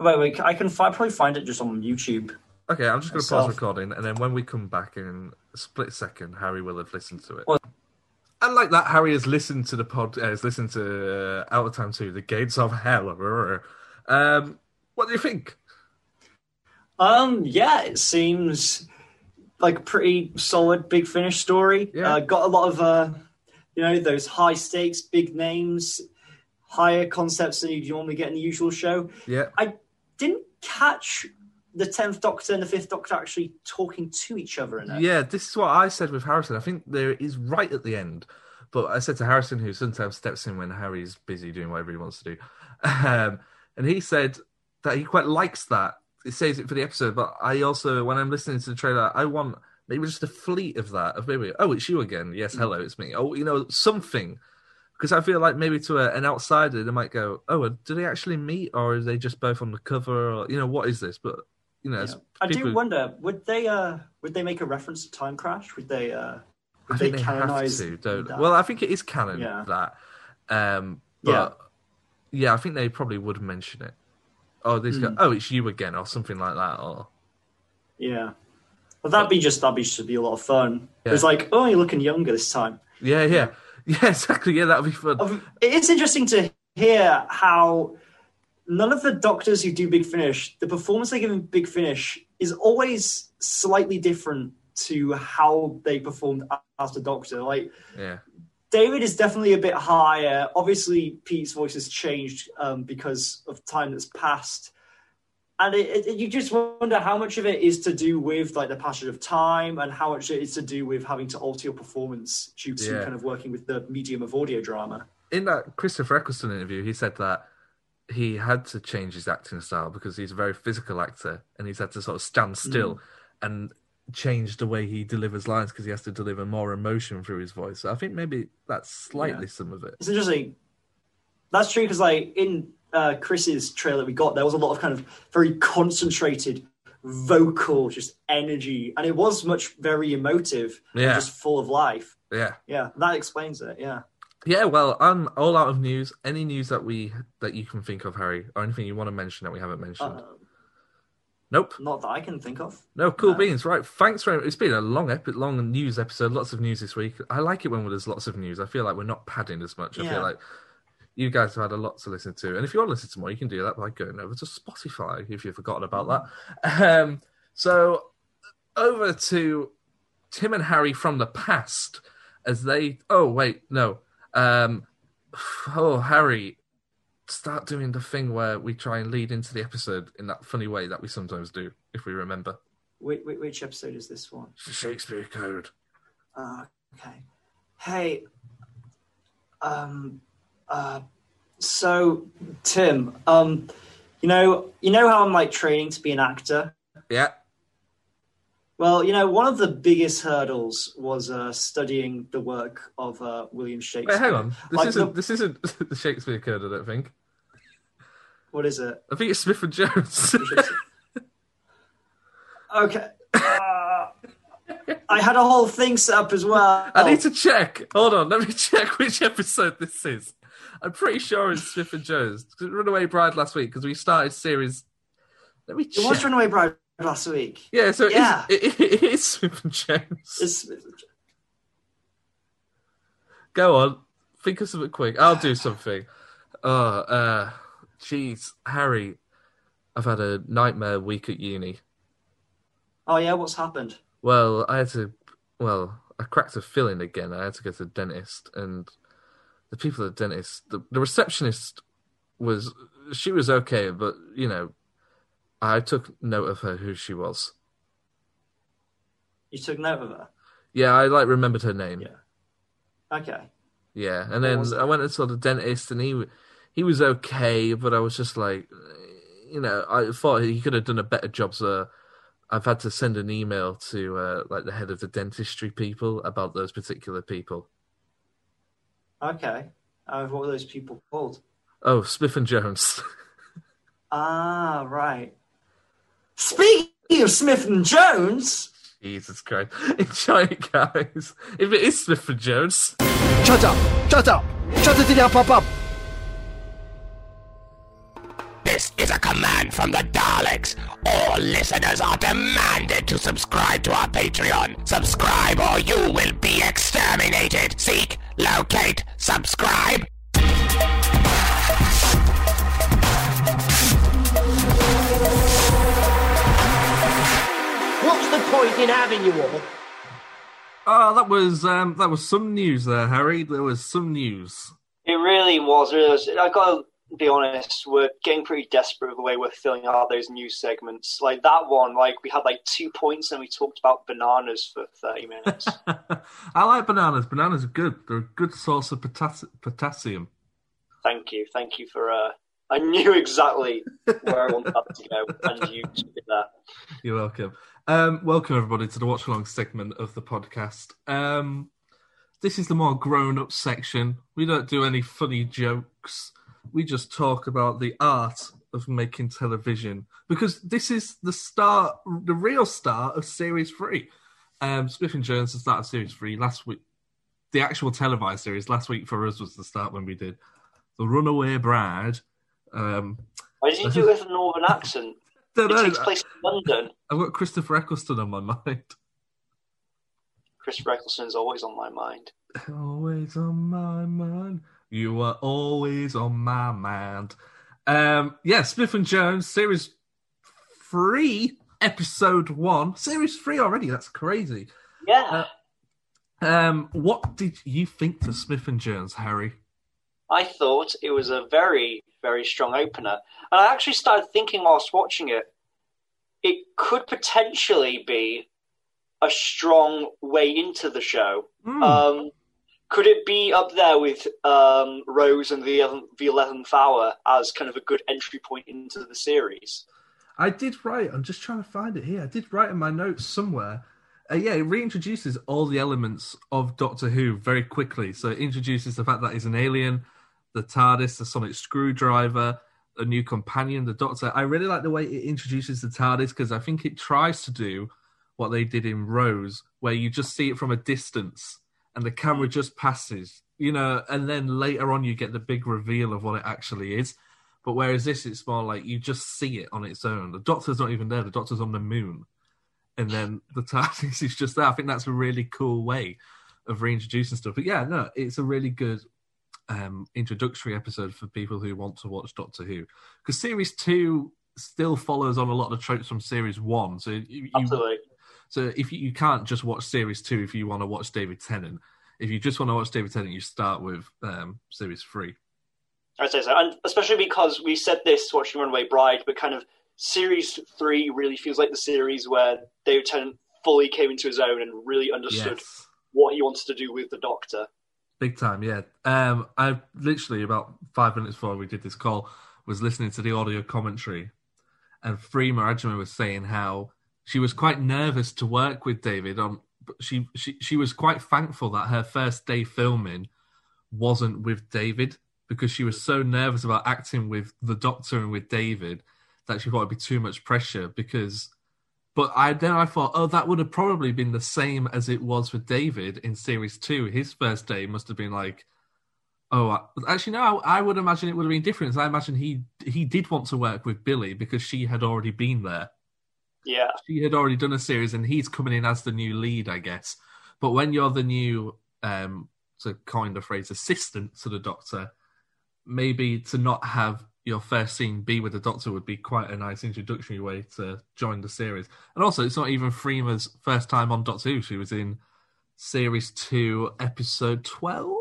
Wait, wait, I can fi- probably find it just on YouTube. Okay, I'm just going to Myself. pause recording, and then when we come back in a split second, Harry will have listened to it. Well- and like that, Harry has listened to the pod, uh, has listened to uh, Out of Time 2, The Gates of Hell. Um, what do you think? Um, yeah, it seems like a pretty solid Big Finish story. Yeah. Uh, got a lot of, uh, you know, those high stakes, big names, higher concepts than you normally get in the usual show. Yeah, I didn't catch the tenth Doctor and the fifth Doctor actually talking to each other in it. yeah. This is what I said with Harrison. I think there is right at the end, but I said to Harrison, who sometimes steps in when Harry's busy doing whatever he wants to do, um, and he said that he quite likes that. It saves it for the episode, but I also, when I'm listening to the trailer, I want maybe just a fleet of that of maybe, oh, it's you again. Yes, hello, it's me. Oh, you know, something. Because I feel like maybe to a, an outsider, they might go, oh, do they actually meet, or are they just both on the cover, or you know, what is this? But you know, yeah. I do wonder, would they, uh, would they make a reference to Time Crash? Would they, uh, would I they, they canonize? To, don't. Well, I think it is canon yeah. that. Um, but yeah. yeah, I think they probably would mention it. Oh, this mm. guy. Oh, it's you again, or something like that, or yeah. Well, that'd be just that'd be should be a lot of fun. Yeah. It's like, oh, you're looking younger this time. Yeah, yeah, yeah, exactly. Yeah, that'd be fun. Um, it's interesting to hear how none of the doctors who do Big Finish, the performance they give in Big Finish is always slightly different to how they performed as the Doctor. Like, yeah. David is definitely a bit higher. Obviously, Pete's voice has changed um, because of time that's passed and it, it, you just wonder how much of it is to do with like the passage of time and how much it is to do with having to alter your performance due to yeah. kind of working with the medium of audio drama in that christopher eccleston interview he said that he had to change his acting style because he's a very physical actor and he's had to sort of stand still mm. and change the way he delivers lines because he has to deliver more emotion through his voice so i think maybe that's slightly yeah. some of it it's interesting that's true because like in uh, Chris's trailer we got, there was a lot of kind of very concentrated vocal, just energy, and it was much very emotive, yeah, just full of life. Yeah, yeah, that explains it. Yeah. Yeah, well, I'm all out of news. Any news that we that you can think of, Harry, or anything you want to mention that we haven't mentioned? Um, nope. Not that I can think of. No, cool no. beans. Right, thanks very much. It's been a long, epi- long news episode. Lots of news this week. I like it when there's lots of news. I feel like we're not padding as much. I yeah. feel like you guys have had a lot to listen to. And if you want to listen to more, you can do that by going over to Spotify if you've forgotten about that. Um, so over to Tim and Harry from the past as they. Oh, wait, no. Um, oh, Harry, start doing the thing where we try and lead into the episode in that funny way that we sometimes do, if we remember. Wait, wait, which episode is this one? The Shakespeare Code. Uh, okay. Hey, um, uh, so, Tim, um, you know, you know how I'm like training to be an actor. Yeah. Well, you know, one of the biggest hurdles was uh, studying the work of uh, William Shakespeare. Wait, hang on. This like isn't the... this isn't the Shakespeare Code. I don't think. What is it? I think it's Smith and Jones. okay. Uh, I had a whole thing set up as well. I need to check. Hold on, let me check which episode this is. I'm pretty sure it's Smith and Jones. Runaway Bride last week because we started series. Let me. Check. It was Runaway Bride last week. Yeah, so yeah. It, is, it, it is Smith and Jones. It's Smith and Jones. Go on, think of something quick. I'll do something. Oh, uh, jeez, Harry, I've had a nightmare week at uni. Oh yeah, what's happened? Well, I had to. Well, I cracked a filling again. I had to go to the dentist, and the people at the dentist, the, the receptionist was she was okay, but you know, I took note of her who she was. You took note of her. Yeah, I like remembered her name. Yeah. Okay. Yeah, and then I went and saw the dentist, and he he was okay, but I was just like, you know, I thought he could have done a better job. So I've had to send an email to uh, like the head of the dentistry people about those particular people. Okay. Uh, what were those people called? Oh, Smith and Jones. ah, right. Speaking of Smith and Jones. Jesus Christ. Enjoy it, guys. If it is Smith and Jones. Shut up! Shut up! Shut it down, pop up! Is a command from the Daleks. All listeners are demanded to subscribe to our Patreon. Subscribe or you will be exterminated. Seek, locate, subscribe. What's the point in having you all? Oh, that was um, that was some news there, Harry. There was some news. It really was. Really was. I got be honest, we're getting pretty desperate with the way we're filling out those news segments. Like that one, like we had like two points and we talked about bananas for 30 minutes. I like bananas. Bananas are good. They're a good source of potas- potassium. Thank you. Thank you for. Uh, I knew exactly where I wanted that to go, and you it there. You're welcome. Um, welcome everybody to the watch along segment of the podcast. Um, this is the more grown up section. We don't do any funny jokes. We just talk about the art of making television because this is the start, the real start of series three. Um, Smith and Jones the start of series three last week. The actual televised series last week for us was the start when we did the Runaway Bride. Um, Why did you do it with a northern accent? It know. takes place in London. I've got Christopher Eccleston on my mind. Chris Eccleston's always on my mind. Always on my mind. You are always on my mind. Um, yeah, Smith and Jones, series three, episode one. Series three already. That's crazy. Yeah, Uh, Um, what did you think to Smith and Jones, Harry? I thought it was a very, very strong opener. And I actually started thinking whilst watching it, it could potentially be a strong way into the show. Hmm. Um, could it be up there with um, Rose and the 11th, the 11th Hour as kind of a good entry point into the series? I did write. I'm just trying to find it here. I did write in my notes somewhere. Uh, yeah, it reintroduces all the elements of Doctor Who very quickly. So it introduces the fact that he's an alien, the TARDIS, the sonic screwdriver, a new companion, the Doctor. I really like the way it introduces the TARDIS because I think it tries to do what they did in Rose, where you just see it from a distance and the camera just passes, you know, and then later on you get the big reveal of what it actually is. But whereas this, it's more like you just see it on its own. The Doctor's not even there. The Doctor's on the moon, and then the TARDIS is just there. I think that's a really cool way of reintroducing stuff. But yeah, no, it's a really good um, introductory episode for people who want to watch Doctor Who because series two still follows on a lot of tropes from series one. So you, you Absolutely. So if you, you can't just watch series two if you want to watch David Tennant. If you just want to watch David Tennant, you start with um, series three. I'd say so, and especially because we said this watching Runaway Bride, but kind of series three really feels like the series where David Tennant fully came into his own and really understood Yes. what he wanted to do with the Doctor. Big time, yeah. Um, I literally about five minutes before we did this call was listening to the audio commentary, and Freema Agyeman was saying how she was quite nervous to work with David on. She she she was quite thankful that her first day filming wasn't with David because she was so nervous about acting with the Doctor and with David that she thought it'd be too much pressure because but I then I thought, oh, that would have probably been the same as it was for David in series two. His first day must have been like, oh, I- actually no, I would imagine it would have been different. I imagine he he did want to work with Billie because she had already been there. Yeah, She had already done a series, and he's coming in as the new lead, I guess. But when you're the new, um, to coin the phrase, assistant to the Doctor, maybe to not have your first scene be with the Doctor would be quite a nice introductory way to join the series. And also, it's not even Freema's first time on Doctor Who. She was in series two, episode twelve.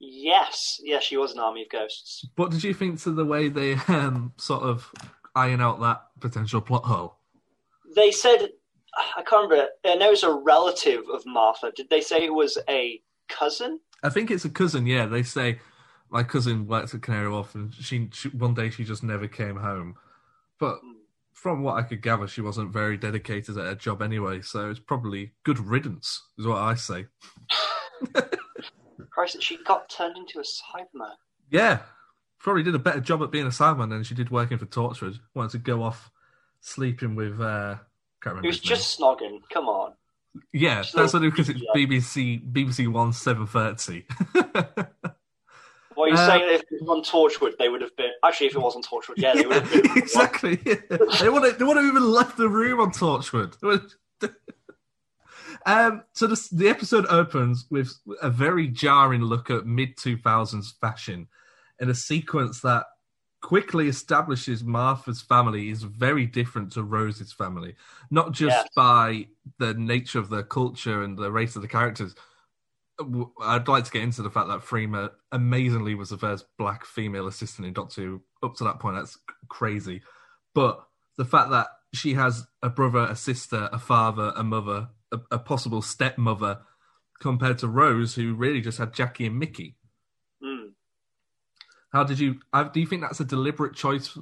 yes, yes, she was an army of ghosts. What did you think to the way they um, sort of iron out that potential plot hole? They said, I can't remember. I know it's a relative of Martha. Did they say it was a cousin? I think it's a cousin. Yeah, they say my cousin works at Canary Wharf, and she, she one day she just never came home. But hmm. from what I could gather, she wasn't very dedicated at her job anyway. So it's probably good riddance, is what I say. Christ, she got turned into a Cyberman. Yeah, probably did a better job at being a Cyberman than she did working for Torchwood. Wanted to go off sleeping with. uh can't remember. It was name. just snogging. Come on. yeah, that's only because it's yeah. BBC BBC One seven thirty. What you're Uh, saying if it was on Torchwood, they would have been. Actually, if it wasn't Torchwood, yeah, they would have been. exactly. Yeah. They would have, they would have even left the room on Torchwood. um, so the, the episode opens with a very jarring look at mid 2000s fashion in a sequence that quickly establishes Martha's family is very different to Rose's family, not just Yes. by the nature of their culture and the race of the characters, I'd like to get into the fact that Freema amazingly was the first black female assistant in Doctor Who. Up to that point, that's crazy. But the fact that she has a brother, a sister, a father, a mother, a, a possible stepmother, compared to Rose, who really just had Jackie and Mickey. How did you? uh, Do you think that's a deliberate choice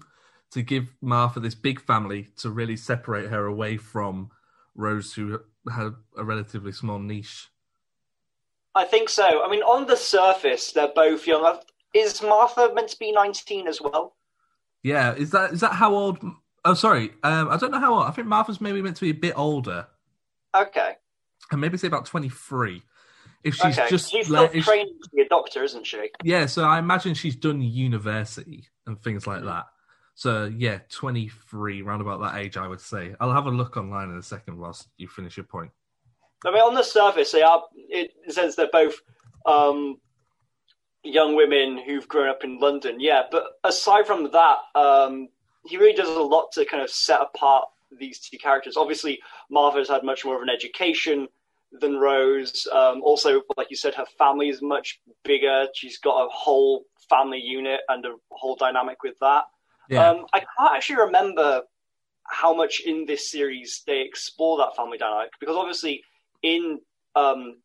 to give Martha this big family to really separate her away from Rose, who had a relatively small niche? I think so. I mean, on the surface, they're both young. Is Martha meant to be 19 as well? Yeah, is that is that how old? Oh, sorry, um, I don't know how old. I think Martha's maybe meant to be a bit older, Okay. and maybe say about twenty three. If she's okay. just She's still if- training to be a doctor, isn't she? yeah, so I imagine she's done university and things like Mm. that. So yeah, twenty three, round about that age, I would say. I'll have a look online in a second whilst you finish your point. I mean, on the surface, they are. It says they're both um, young women who've grown up in London. Yeah, but aside from that, um, he really does a lot to kind of set apart these two characters. Obviously, Martha's had much more of an education than Rose. Um, also, like you said, her family is much bigger. She's got a whole family unit and a whole dynamic with that. Yeah, Um, I can't actually remember how much in this series they explore that family dynamic because obviously in um,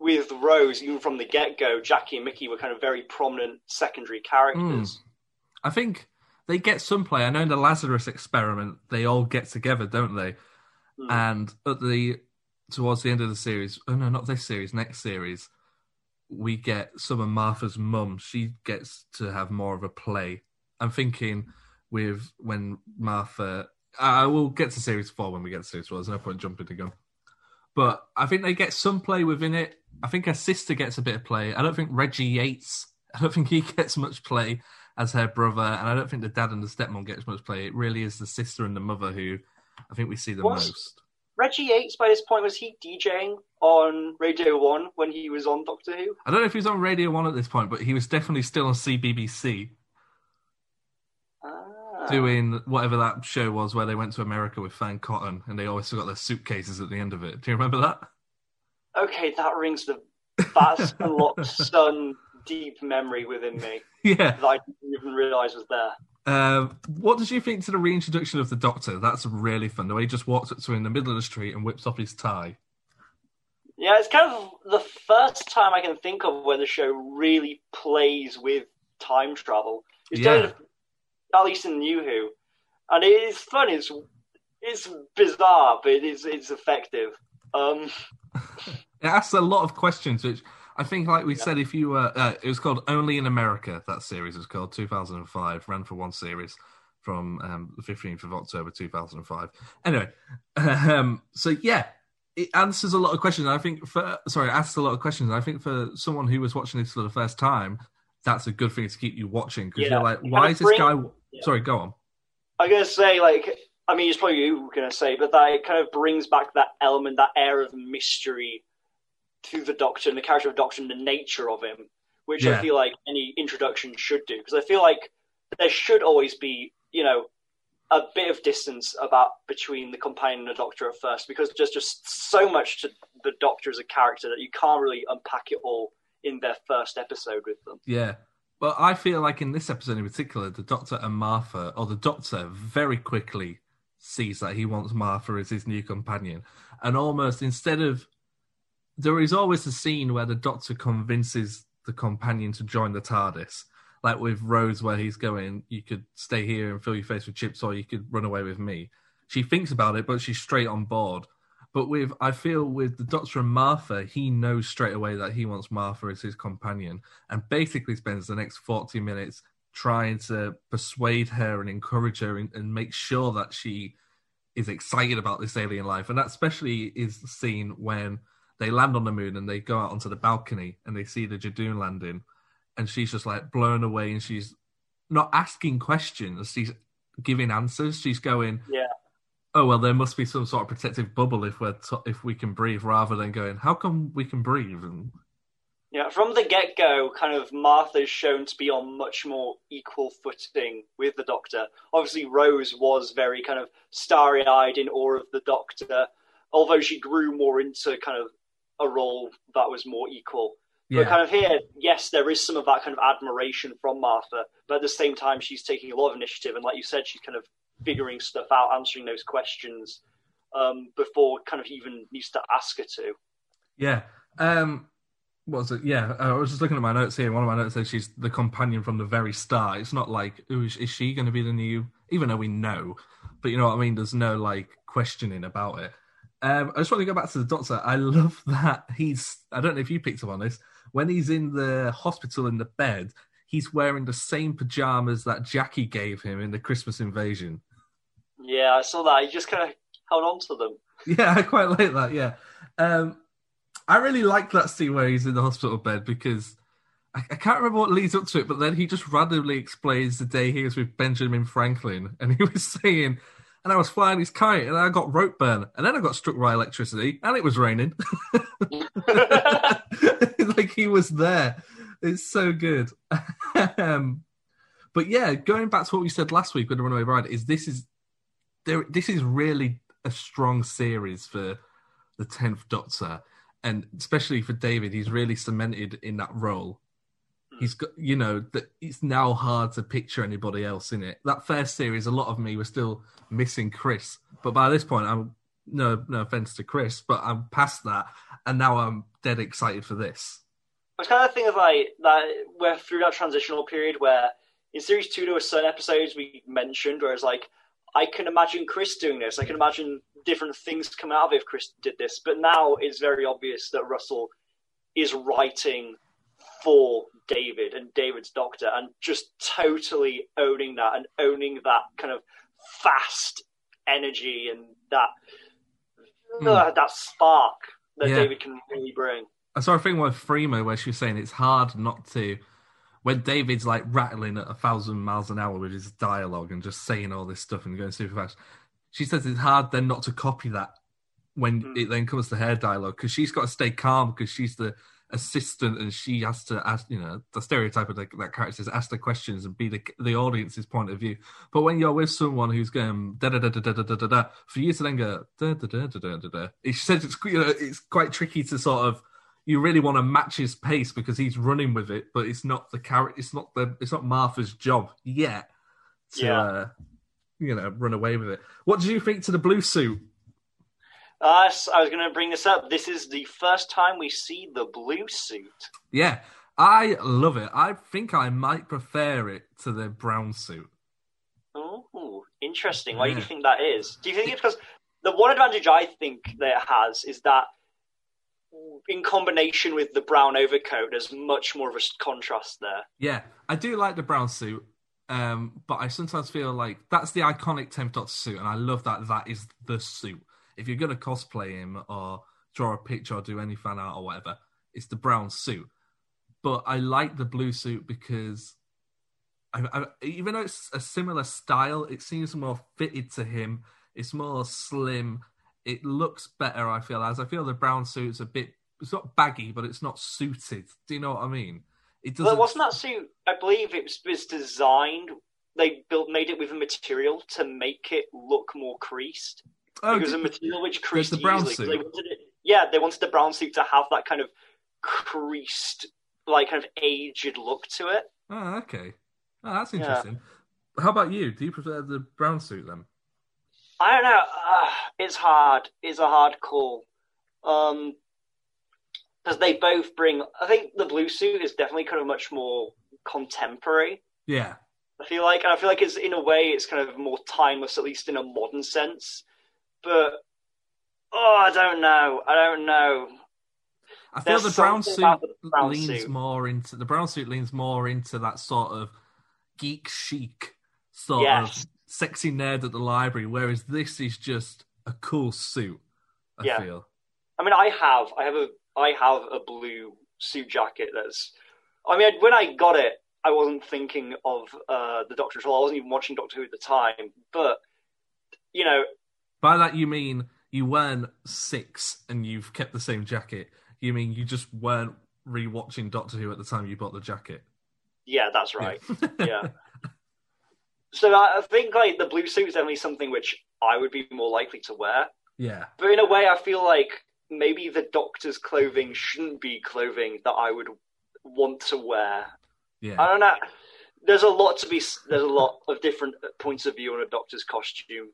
with Rose, even from the get go, Jackie and Mickey were kind of very prominent secondary characters. I think they get some play. I know in the Lazarus experiment, they all get together, don't they? Hmm. And at the towards the end of the series, oh no, not this series, next series, we get some of Martha's mum. She gets to have more of a play. I'm thinking with when Martha. I will get to series four when we get to series four. There's no point jumping the gun. But I think they get some play within it. I think her sister gets a bit of play. I don't think Reggie Yates. I don't think he gets much play as her brother, and I don't think the dad and the stepmom gets much play. It really is the sister and the mother who I think we see the Was- most. Reggie Yates, by this point, was he DJing on Radio One when he was on Doctor Who? I don't know if he was on Radio One at this point, but he was definitely still on CBBC Ah. doing whatever that show was where they went to America with Fearne Cotton and they always forgot their suitcases at the end of it. Do you remember that? Okay, that rings the that's unlocked some deep memory within me yeah. that I didn't even realise was there. Um, what did you think to the reintroduction of the Doctor? That's really fun. The way he just walks up to her in the middle of the street and whips off his tie. Yeah, it's kind of the first time I can think of where the show really plays with time travel. It's Yeah. done it, at least in New Who, and it is fun. It's it's bizarre, but it is it's effective. Um, It asks a lot of questions, which I think, like we said, if you were, uh, it was called Only in America. That series was called 2005, ran for one series from um, the 15th of October 2005. Anyway, um, so yeah, it answers a lot of questions. I think for sorry, it asks a lot of questions. I think for someone who was watching this for the first time, that's a good thing to keep you watching because Yeah. you're like, why is this guy? Yeah. Sorry, go on. I'm gonna say like I mean it's probably you were gonna say, but that it kind of brings back that element, that air of mystery to the Doctor and the character of the Doctor and the nature of him, which Yeah. I feel like any introduction should do. Because I feel like there should always be, you know, a bit of distance about between the companion and the Doctor at first, because there's just so much to the Doctor as a character that you can't really unpack it all in their first episode with them. Yeah. Well, I feel like in this episode in particular, the Doctor and Martha, or the Doctor, very quickly sees that he wants Martha as his new companion. And almost instead of. There is always a scene where the Doctor convinces the companion to join the TARDIS. Like with Rose, where he's going, you could stay here and fill your face with chips, or you could run away with me. She thinks about it, but she's straight on board. But with, I feel with the Doctor and Martha, he knows straight away that he wants Martha as his companion and basically spends the next 40 minutes trying to persuade her and encourage her and, and make sure that she is excited about this alien life. And that especially is the scene when they land on the moon and they go out onto the balcony and they see the Judoon landing. And she's just like blown away and she's not asking questions, she's giving answers. She's going, Yeah. Oh well, there must be some sort of protective bubble if we're t- if we can breathe, rather than going, how come we can breathe? And Yeah, from the get go, kind of Martha's shown to be on much more equal footing with the Doctor. Obviously, Rose was very kind of starry eyed in awe of the Doctor, although she grew more into kind of a role that was more equal. Yeah. But kind of here, yes, there is some of that kind of admiration from Martha, but at the same time, she's taking a lot of initiative, and like you said, she's kind of figuring stuff out, answering those questions um, before kind of even needs to ask her to. Yeah. Um, what was it? Yeah, I was just looking at my notes here. One of my notes says she's the companion from the very start. It's not like, is, is she going to be the new? Even though we know, but you know what I mean. There's no like questioning about it. Um, I just want to go back to the doctor. I love that he's. I don't know if you picked up on this. When he's in the hospital in the bed, he's wearing the same pajamas that Jackie gave him in the Christmas invasion. Yeah, I saw that. He just kind of held on to them. Yeah, I quite like that. Yeah, um, I really like that scene where he's in the hospital bed because I, I, can't remember what leads up to it, but then he just randomly explains the day he was with Benjamin Franklin, and he was saying, "And I was flying his kite, and I got rope burn, and then I got struck by electricity, and it was raining." like he was there. It's so good. um, but yeah, going back to what we said last week with the Runaway Bride, is this is there? This is really a strong series for the tenth Doctor, and especially for David, he's really cemented in that role. He's got, you know, that it's now hard to picture anybody else in it. That first series, a lot of me was still missing Chris, but by this point, I'm no no offense to Chris, but I'm past that, and now I'm dead excited for this. It's kind of thing of like that we're through that transitional period where in series two there were certain episodes we mentioned where it's like I can imagine Chris doing this. I can imagine different things coming out of it if Chris did this. But now it's very obvious that Russell is writing for David and David's Doctor and just totally owning that and owning that kind of fast energy and that mm. uh, that spark that yeah. David can really bring. I saw a thing with Freema where she was saying it's hard not to when David's like rattling at a thousand miles an hour with his dialogue and just saying all this stuff and going super fast. She says it's hard then not to copy that when mm. it then comes to her dialogue because she's got to stay calm because she's the assistant and she has to ask, you know, the stereotype of the, that character is ask the questions and be the the audience's point of view. But when you're with someone who's going da da da da da da da da, for you to then go da da da da da da da, she says it's you know it's quite tricky to sort of you really want to match his pace because he's running with it, but it's not the character. It's not the. It's not Martha's job yet to, yeah. uh, you know, run away with it. What do you think to the blue suit? Uh, I was going to bring this up. This is the first time we see the blue suit. Yeah, I love it. I think I might prefer it to the brown suit. Oh, interesting. Why yeah. do you think that is? Do you think it's because the one advantage I think that it has is that in combination with the brown overcoat, there's much more of a contrast there. Yeah, I do like the brown suit, um, but I sometimes feel like that's the iconic 10th Doctor suit, and I love that that is the suit. If you're going to cosplay him or draw a picture or do any fan art or whatever, it's the brown suit. But I like the blue suit because I, I, even though it's a similar style, it seems more fitted to him. It's more slim it looks better. I feel as I feel the brown suit's a bit. It's not baggy, but it's not suited. Do you know what I mean? It doesn't. Well, wasn't that suit? I believe it was, was designed. They built made it with a material to make it look more creased. Oh, it was a material which creased the brown easily. Suit. They wanted it, yeah, they wanted the brown suit to have that kind of creased, like kind of aged look to it. Oh, okay. Oh, that's interesting. Yeah. How about you? Do you prefer the brown suit then? I don't know. Uh, it's hard. It's a hard call. Um, because they both bring. I think the blue suit is definitely kind of much more contemporary. Yeah. I feel like, and I feel like it's in a way it's kind of more timeless, at least in a modern sense. But oh, I don't know. I don't know. I feel There's the brown suit the brown leans suit. more into the brown suit leans more into that sort of geek chic sort yes. of sexy nerd at the library, whereas this is just a cool suit. I yeah. feel. I mean, I have, I have a, I have a blue suit jacket. That's, I mean, when I got it, I wasn't thinking of uh, the Doctor at all. I wasn't even watching Doctor Who at the time. But you know, by that you mean you weren't six and you've kept the same jacket. You mean you just weren't rewatching Doctor Who at the time you bought the jacket. Yeah, that's right. yeah. yeah. So I think like the blue suit is definitely something which I would be more likely to wear. Yeah. But in a way, I feel like maybe the Doctor's clothing shouldn't be clothing that I would want to wear. Yeah. I don't know. There's a lot to be. There's a lot of different points of view on a Doctor's costume.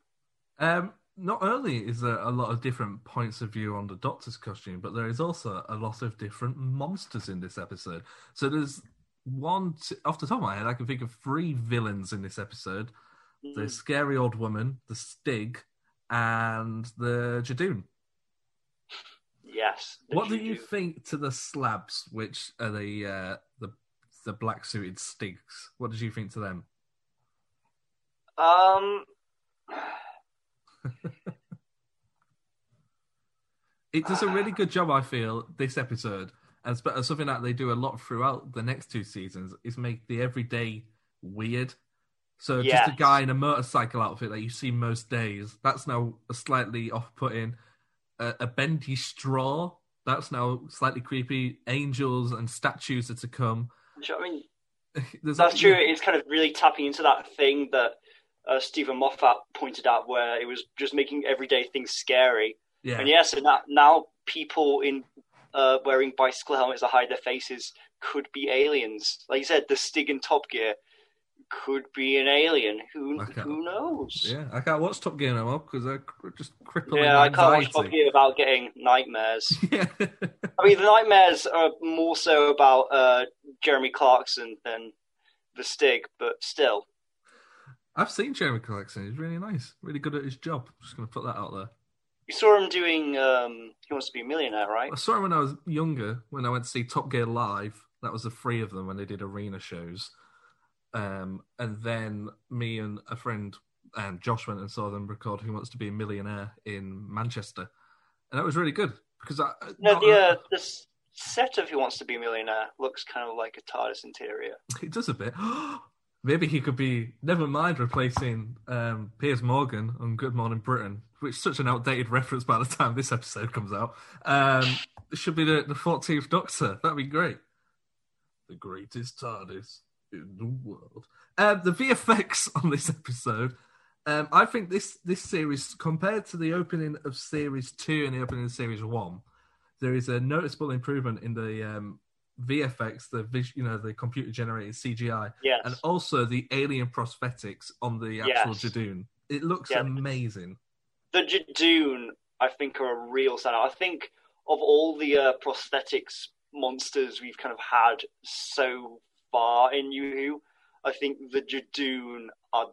Um, not only is there a lot of different points of view on the Doctor's costume, but there is also a lot of different monsters in this episode. So there's one t- off the top of my head, I can think of three villains in this episode: the scary old woman, the Stig, and the Judoon. Yes. What do you think to the slabs, which are the uh, the the black suited Stigs? What did you think to them? Um. It does a really good job, I feel, this episode, as sp- something that they do a lot throughout the next two seasons is make the everyday weird. So just a guy in a motorcycle outfit that you see most days, that's now a slightly off-putting. A, a bendy straw, that's now slightly creepy. Angels and statues are to come. do you know what I mean, that's true. It's kind of really tapping into that thing that uh, Steven Moffat pointed out, where it was just making everyday things scary. Yeah, And yes, and that, now people in uh, wearing bicycle helmets that hide their faces could be aliens. Like you said, the Stig in Top Gear could be an alien. Who who knows? yeah. I can't watch Top Gear no more because I just crippling Yeah, I can't watch. Top Gear without getting nightmares. Yeah. I mean, the nightmares are more so about uh, Jeremy Clarkson than the Stig, but still. I've seen Jeremy Clarkson. He's really nice, really good at his job. Just going to put that out there. You saw him doing um, He Wants to Be a Millionaire, right? I saw him when I was younger, when I went to see Top Gear live. That was the three of them when they did arena shows. Um, and then me and a friend, um, Josh, went and saw them record Who Wants to Be a Millionaire in Manchester. And that was really good because I. No, the, uh, the set of Who Wants to Be a Millionaire looks kind of like a TARDIS interior. It does a bit. Maybe he could be. Never mind replacing um, Piers Morgan on Good Morning Britain, which is such an outdated reference by the time this episode comes out. Um, it should be the the Fourteenth Doctor. That'd be great. The greatest TARDIS in the world. Um, the VFX on this episode. Um, I think this this series, compared to the opening of series two and the opening of series one, there is a noticeable improvement in the um, VFX, the vis- you know the computer generated CGI, Yes. and also the alien prosthetics on the actual Yes. Judoon. It looks Yeah. amazing. the Judoon, I think, are a real standout. I think of all the uh, prosthetics monsters we've kind of had so far in Who, I think the Judoon are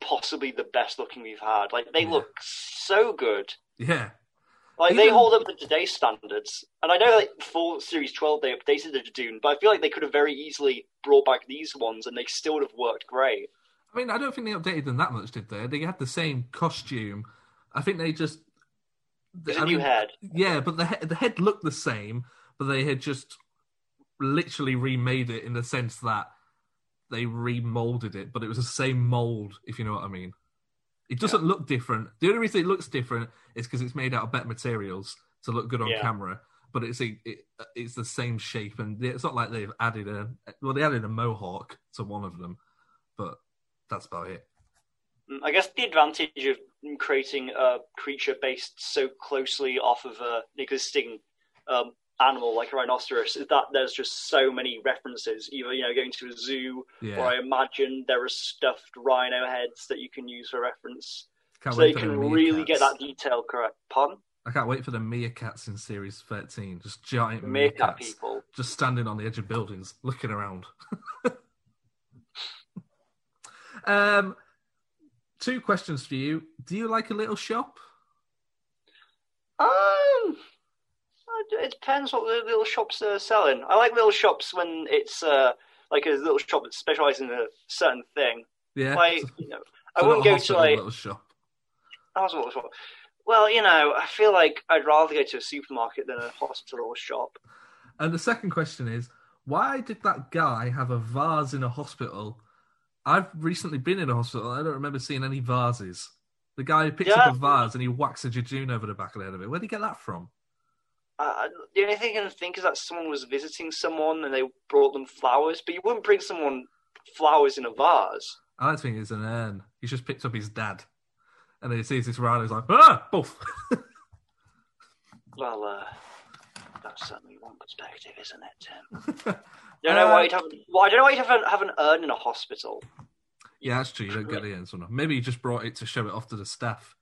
possibly the best looking we've had. Like they Yeah. look so good. Yeah, Like they hold up to today's standards. And I know like for Series 12 they updated the Judoon, but I feel like they could have very easily brought back these ones and they still would have worked great. I mean, I don't think they updated them that much, did they? They had the same costume. I think they just. A new mean, head. Yeah, but the he- the head looked the same, but they had just literally remade it in the sense that they remolded it, but it was the same mold, if you know what I mean. It doesn't look different. The only reason it looks different is because it's made out of better materials to look good on Yeah. camera. But it's a, it, it's the same shape, and it's not like they've added a well, they added a mohawk to one of them, but that's about it. Mm, I guess the advantage of creating a creature based so closely off of a existing um, animal like a rhinoceros is that there's just so many references. Either you know going to a zoo, Yeah, or I imagine there are stuffed rhino heads that you can use for reference, can't so you can really get that detail correct. Pardon, I can't wait for the meerkats in series thirteen. Just giant meerkat meerkats, people. just standing on the edge of buildings, looking around. um, two questions for you. Do you like a little shop? Um, it depends what the little shops are selling. I like little shops when it's uh, like a little shop that specializes in a certain thing. Yeah, Like, you know, I wouldn't go to like little shop. hospital shop. Well, you know, I feel like I'd rather go to a supermarket than a hospital or shop. And the second question is, why did that guy have a vase in a hospital? I've recently been in a hospital. I don't remember seeing any vases. The guy who picks Yeah. up a vase and he whacks a Judoon over the back of the head of it. Where did he get that from? Uh, the only thing I can think is that someone was visiting someone and they brought them flowers, but you wouldn't bring someone flowers in a vase. I don't think it's an urn. He's just picked up his dad. And then he sees this rhino, he's like, ah, boof. Well, uh, that's certainly one perspective, isn't it, Tim? I don't know why you'd have. Well, I don't know why you'd have, an- have an urn in a hospital. Yeah, that's true. You don't get the urns. Maybe he just brought it to show it off to the staff.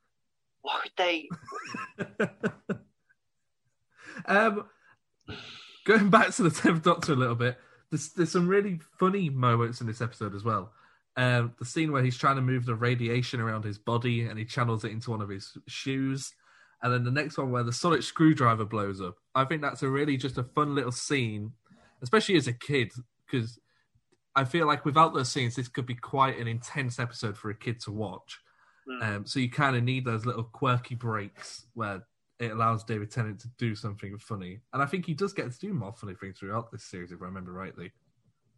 Why would they? um, going back to the Tenth Doctor a little bit, there's, there's some really funny moments in this episode as well. Um, the scene where he's trying to move the radiation around his body and he channels it into one of his shoes. And then the next one where the sonic screwdriver blows up. I think that's a really just a fun little scene, especially as a kid, because I feel like without those scenes, this could be quite an intense episode for a kid to watch. Um, so you kind of need those little quirky breaks where it allows David Tennant to do something funny. And I think he does get to do more funny things throughout this series, if I remember rightly.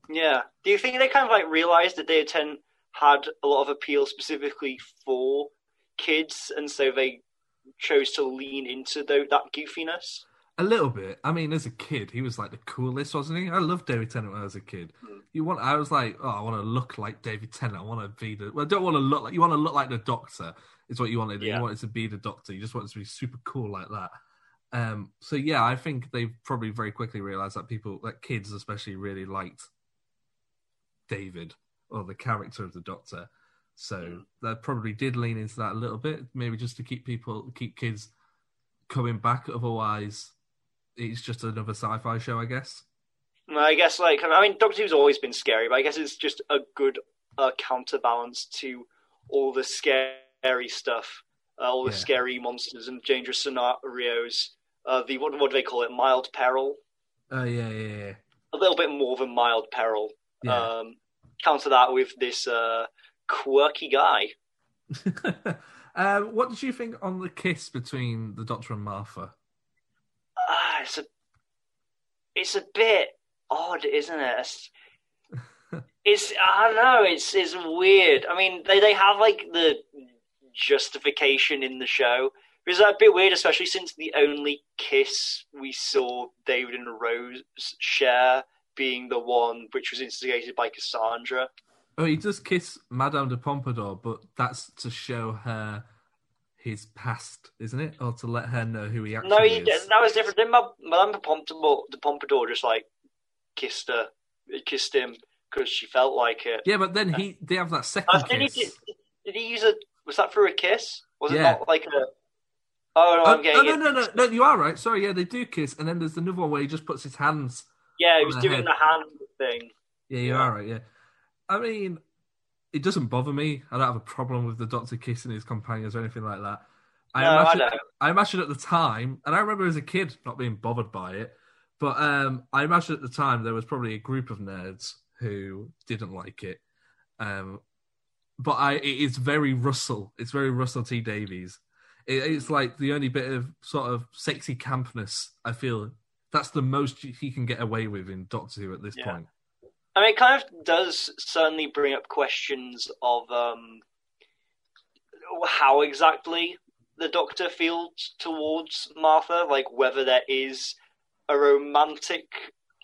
Yeah. Do you think they kind of like realized that David Tennant had a lot of appeal specifically for kids, and so they chose to lean into tho- that goofiness? A little bit. I mean, as a kid, he was like the coolest, wasn't he? I loved David Tennant when I was a kid. You want? I was like, oh, I want to look like David Tennant. I want to be the. Well, I don't want to look like. You want to look like the Doctor. Is what you wanted. Yeah. You wanted to be the Doctor. You just wanted to be super cool like that. Um. So yeah, I think they probably very quickly realized that people, that kids especially, really liked David or the character of the Doctor. So they probably did lean into that a little bit, maybe just to keep people, keep kids coming back. Otherwise, it's just another sci-fi show, I guess. I guess like I mean, Doctor Who's always been scary, but I guess it's just a good uh, counterbalance to all the scary stuff, uh, all the Yeah. scary monsters and dangerous scenarios. Uh, the what, what do they call it? Mild peril. Oh yeah, yeah, A little bit more than mild peril. yeah. Um, counter that with this uh, quirky guy. yeah. um, what did you think on the kiss between the Doctor and Martha? Ah, it's a, it's a bit odd, isn't it? It's, it's I don't know. It's it's weird. I mean, they they have like the justification in the show. It's a bit weird, especially since the only kiss we saw David and Rose share being the one which was instigated by Cassandra. Oh, he does kiss Madame de Pompadour, but that's to show her his past, isn't it, or to let her know who he actually No, he, is? that was different. Then Ma- Madame de Pompadour, de Pompadour just like kissed her, kissed him because she felt like it. Yeah, but then he they have that Uh, second did, he, kiss. did, did he use a? Was that through a kiss? Was it not like a? Oh no, Oh, I'm getting no, no, no, no, no, you are right. Sorry, yeah, they do kiss, and then there's another one where he just puts his hands. Yeah, he was doing head. the hand thing. Yeah, you Yeah. are right. Yeah, I mean, it doesn't bother me. I don't have a problem with the Doctor kissing his companions or anything like that. I No, I imagine, don't. I imagine at the time, and I remember as a kid not being bothered by it, but um, I imagine at the time there was probably a group of nerds who didn't like it. Um, but I, it is very Russell. It's very Russell T Davies. It, it's like the only bit of sort of sexy campness. I feel that's the most he can get away with in Doctor Who at this Yeah. point. I mean, it kind of does certainly bring up questions of um, how exactly the Doctor feels towards Martha, like whether there is a romantic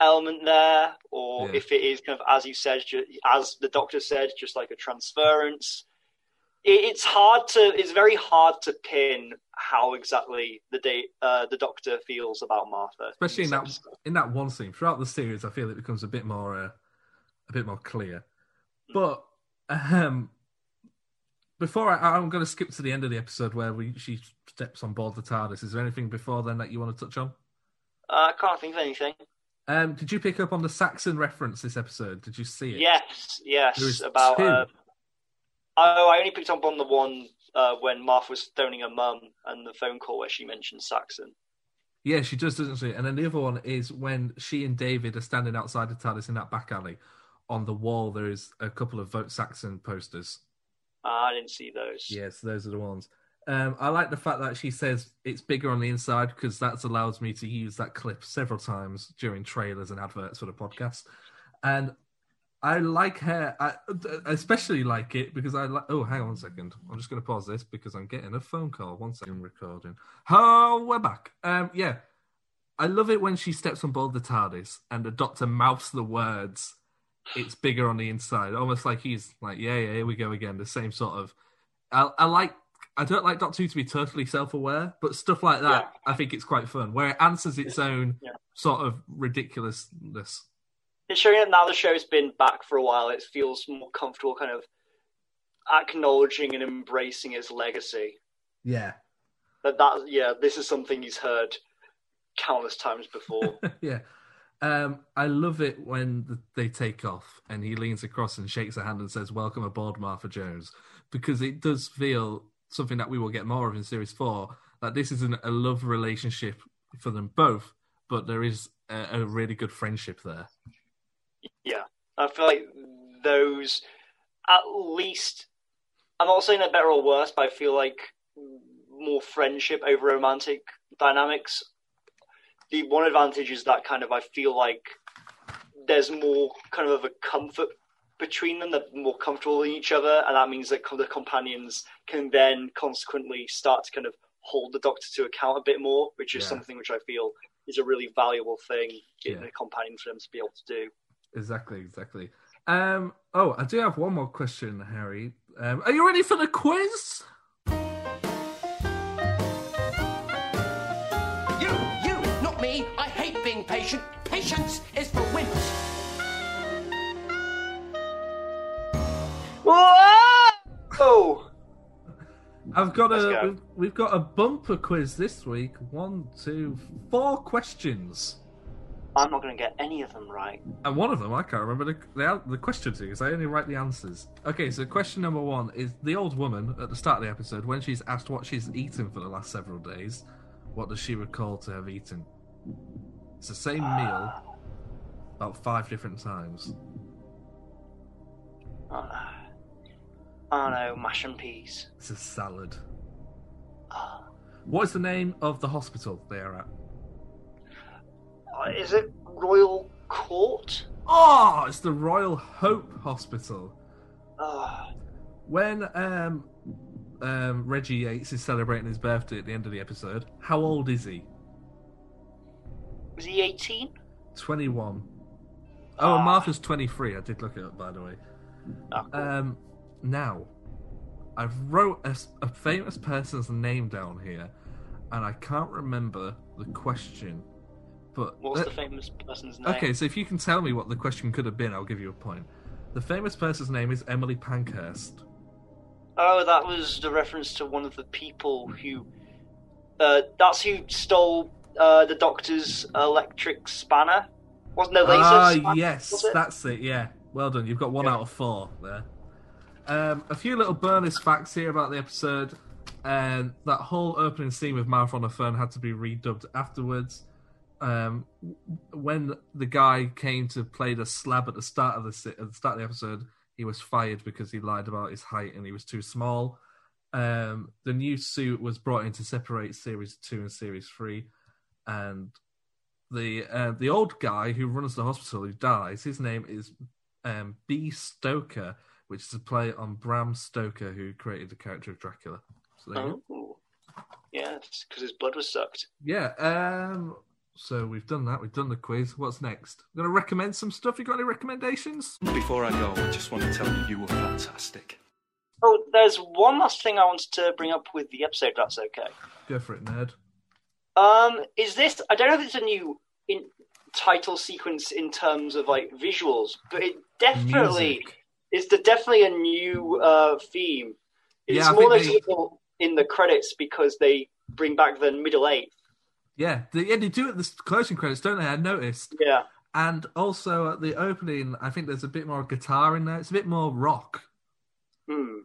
element there, or Yeah. if it is kind of, as you said, ju- as the Doctor said, just like a transference. It, it's hard to, it's very hard to pin how exactly the day, uh, the Doctor feels about Martha, especially in this that in that one scene. Throughout the series, I feel it becomes a bit more uh, a bit more clear. But um, before I, I'm going to skip to the end of the episode where we she steps on board the TARDIS. Is there anything before then that you want to touch on? Uh, I can't think of anything. Um, did you pick up on the Saxon reference this episode? Did you see it? Yes, yes. About. Uh, oh, I only picked up on the one uh, when Martha was phoning her mum and the phone call where she mentioned Saxon. Yeah, she does, doesn't she? And then the other one is when she and David are standing outside the TARDIS in that back alley. On the wall, there is a couple of Vote Saxon posters. Uh, I didn't see those. Yes, those are the ones. Um, I like the fact that she says it's bigger on the inside because that allows me to use that clip several times during trailers and adverts for the podcast. And I like her, I especially like it because I like. Oh, hang on a second. I'm just going to pause this because I'm getting a phone call. One second, recording. Oh, we're back. Um, yeah, I love it when she steps on board the TARDIS and the Doctor mouths the words. It's bigger on the inside, almost like he's like, yeah, yeah, here we go again. The same sort of. I, I like I don't like Doctor Who to be totally self-aware, but stuff like that, I think it's quite fun, where it answers its own Yeah. sort of ridiculousness. It's showing that now the show's been back for a while, it feels more comfortable kind of acknowledging and embracing its legacy. Yeah, That that yeah, this is something he's heard countless times before. yeah. Um, I love it when they take off and he leans across and shakes her hand and says, "Welcome aboard, Martha Jones," because it does feel something that we will get more of in series four. That this isn't a love relationship for them both, but there is a, a really good friendship there. Yeah, I feel like those, at least, I'm not saying they're better or worse, but I feel like more friendship over romantic dynamics. The one advantage is that kind of I feel like there's more kind of a comfort between them. They're more comfortable in each other, and that means that the companions can then consequently start to kind of hold the Doctor to account a bit more, which is Yeah. something which I feel is a really valuable thing in Yeah. a companion for them to be able to do. Exactly, exactly. Um, oh, I do have one more question, Harry. Um, are you ready for the quiz? Patient. Patience is for wimps. Whoa! I've got Let's a go. we've, we've got a bumper quiz this week. One, two, four questions, I'm not going to get any of them right. and one of them I can't remember the the, the question to because I only write the answers. Okay, so question number one is the old woman at the start of the episode when she's asked what she's eaten for the last several days. What does she recall to have eaten? It's the same meal, about five different times. Oh, oh no, mash and peas. It's a salad. Oh. What is the name of the hospital they are at? Uh, Is it Royal Court? Oh, it's the Royal Hope Hospital. Oh, When um, um, Reggie Yates is celebrating his birthday at the end of the episode, how old is he? Was he 18? 21. Oh, and Martha's 23. I did look it up, by the way. Cool. Um, now, I've wrote a famous person's name down here, and I can't remember the question. But What's uh, the famous person's name? Okay, so if you can tell me what the question could have been, I'll give you a point. The famous person's name is Emily Pankhurst. Oh, that was the reference to one of the people who. Uh, that's who stole uh, the Doctor's electric spanner. Wasn't there laser Ah, spanner? yes, it? that's it. Yeah, well done. You've got one Yeah. out of four there. Um, a few little bonus facts here about the episode. Um, that whole opening scene with Martha on the phone had to be redubbed afterwards. Um, when the guy came to play the slab at the start of the at the start of the episode, he was fired because he lied about his height and he was too small. Um, the new suit was brought in to separate series two and series three, and the uh, the old guy who runs the hospital who dies, his name is um, B. Stoker, which is a play on Bram Stoker, who created the character of Dracula. So there you go. Oh. Yes, because his blood was sucked. Yeah. Um. So we've done that. We've done the quiz. What's next? Gonna recommend some stuff. You got any recommendations? Before I go, I just want to tell you you were fantastic. Oh, there's one last thing I wanted to bring up with the episode. That's okay. Go for it, nerd. Um, is this? I don't know if it's a new in, title sequence in terms of like visuals, but it definitely Music. is. The definitely a new uh, theme. It's Yeah, more think they- noticeable in the credits because they bring back the middle eight. Yeah. They, yeah. They do it at the closing credits, don't they? I noticed. Yeah, And also at the opening, I think there's a bit more guitar in there. It's a bit more rock. hmm.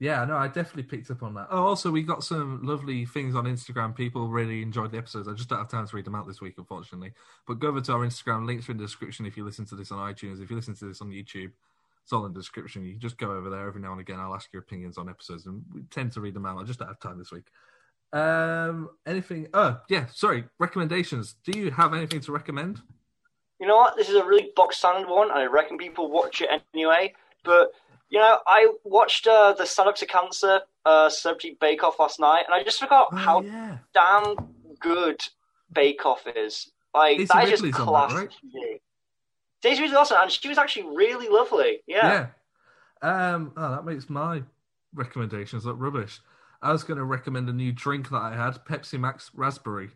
Yeah, no, I definitely picked up on that. Oh, also, we got some lovely things on Instagram. People really enjoyed the episodes. I just don't have time to read them out this week, unfortunately. But go over to our Instagram. Links are in the description if you listen to this on iTunes. If you listen to this on YouTube, it's all in the description. You can just go over there every now and again. I'll ask your opinions on episodes, and we tend to read them out. I just don't have time this week. Um, anything? Oh, yeah. Sorry, recommendations. Do you have anything to recommend? You know what? This is a really box standard one. and I reckon people watch it anyway. But you know, I watched uh, the Stand Up to Cancer uh, Celebrity Bake Off last night, and I just forgot Oh, how yeah. damn good Bake Off is. Like Daisy that is just Ridley's that, class. right? Daisy Ridley awesome, and she was actually really lovely. Yeah. Yeah. Um, oh, that makes my recommendations look rubbish. I was going to recommend a new drink that I had, Pepsi Max Raspberry.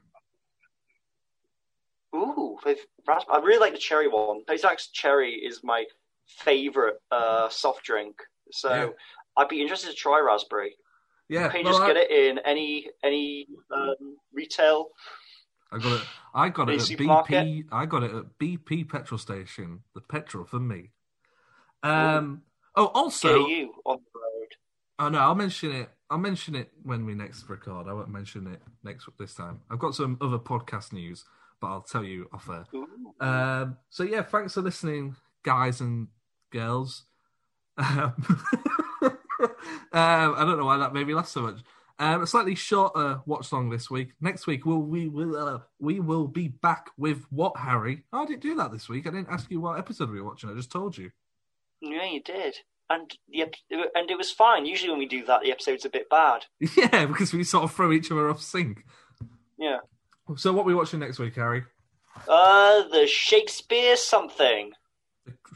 Ooh, with ras- I really like the cherry one. Pepsi Max cherry is my favorite uh, soft drink. So Yeah. I'd be interested to try raspberry. Yeah, Can you well, just I, get it in any any um, retail? I got it. I got it at? BP. I got it at BP petrol station. The petrol for me. Um. Oh, also, Get you on the road. Oh no, I'll mention it. I'll mention it when we next record. I won't mention it next this time. I've got some other podcast news, but I'll tell you off air. Um, so yeah, thanks for listening, guys and girls. Um, um, I don't know why that made me laugh so much. Um, a slightly shorter Watchalong this week. Next week we'll, we will uh, we will be back with what Harry? Oh, I didn't do that this week. I didn't ask you what episode we were watching. I just told you. Yeah, you did. And the ep- and it was fine. Usually when we do that, the episode's a bit bad. Yeah, because we sort of throw each other off sync. Yeah. So what are we watching next week, Harry? Uh, the Shakespeare something.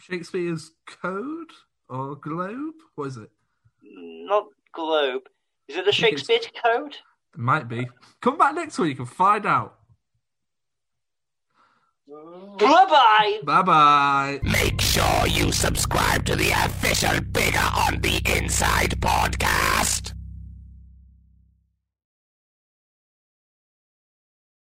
Shakespeare's Code or Globe? What is it? Not Globe. Is it the think it's- Shakespeare Code? It might be. Come back next week and find out. Bye bye. Bye bye. Make sure you subscribe to the official Bigger on the Inside podcast.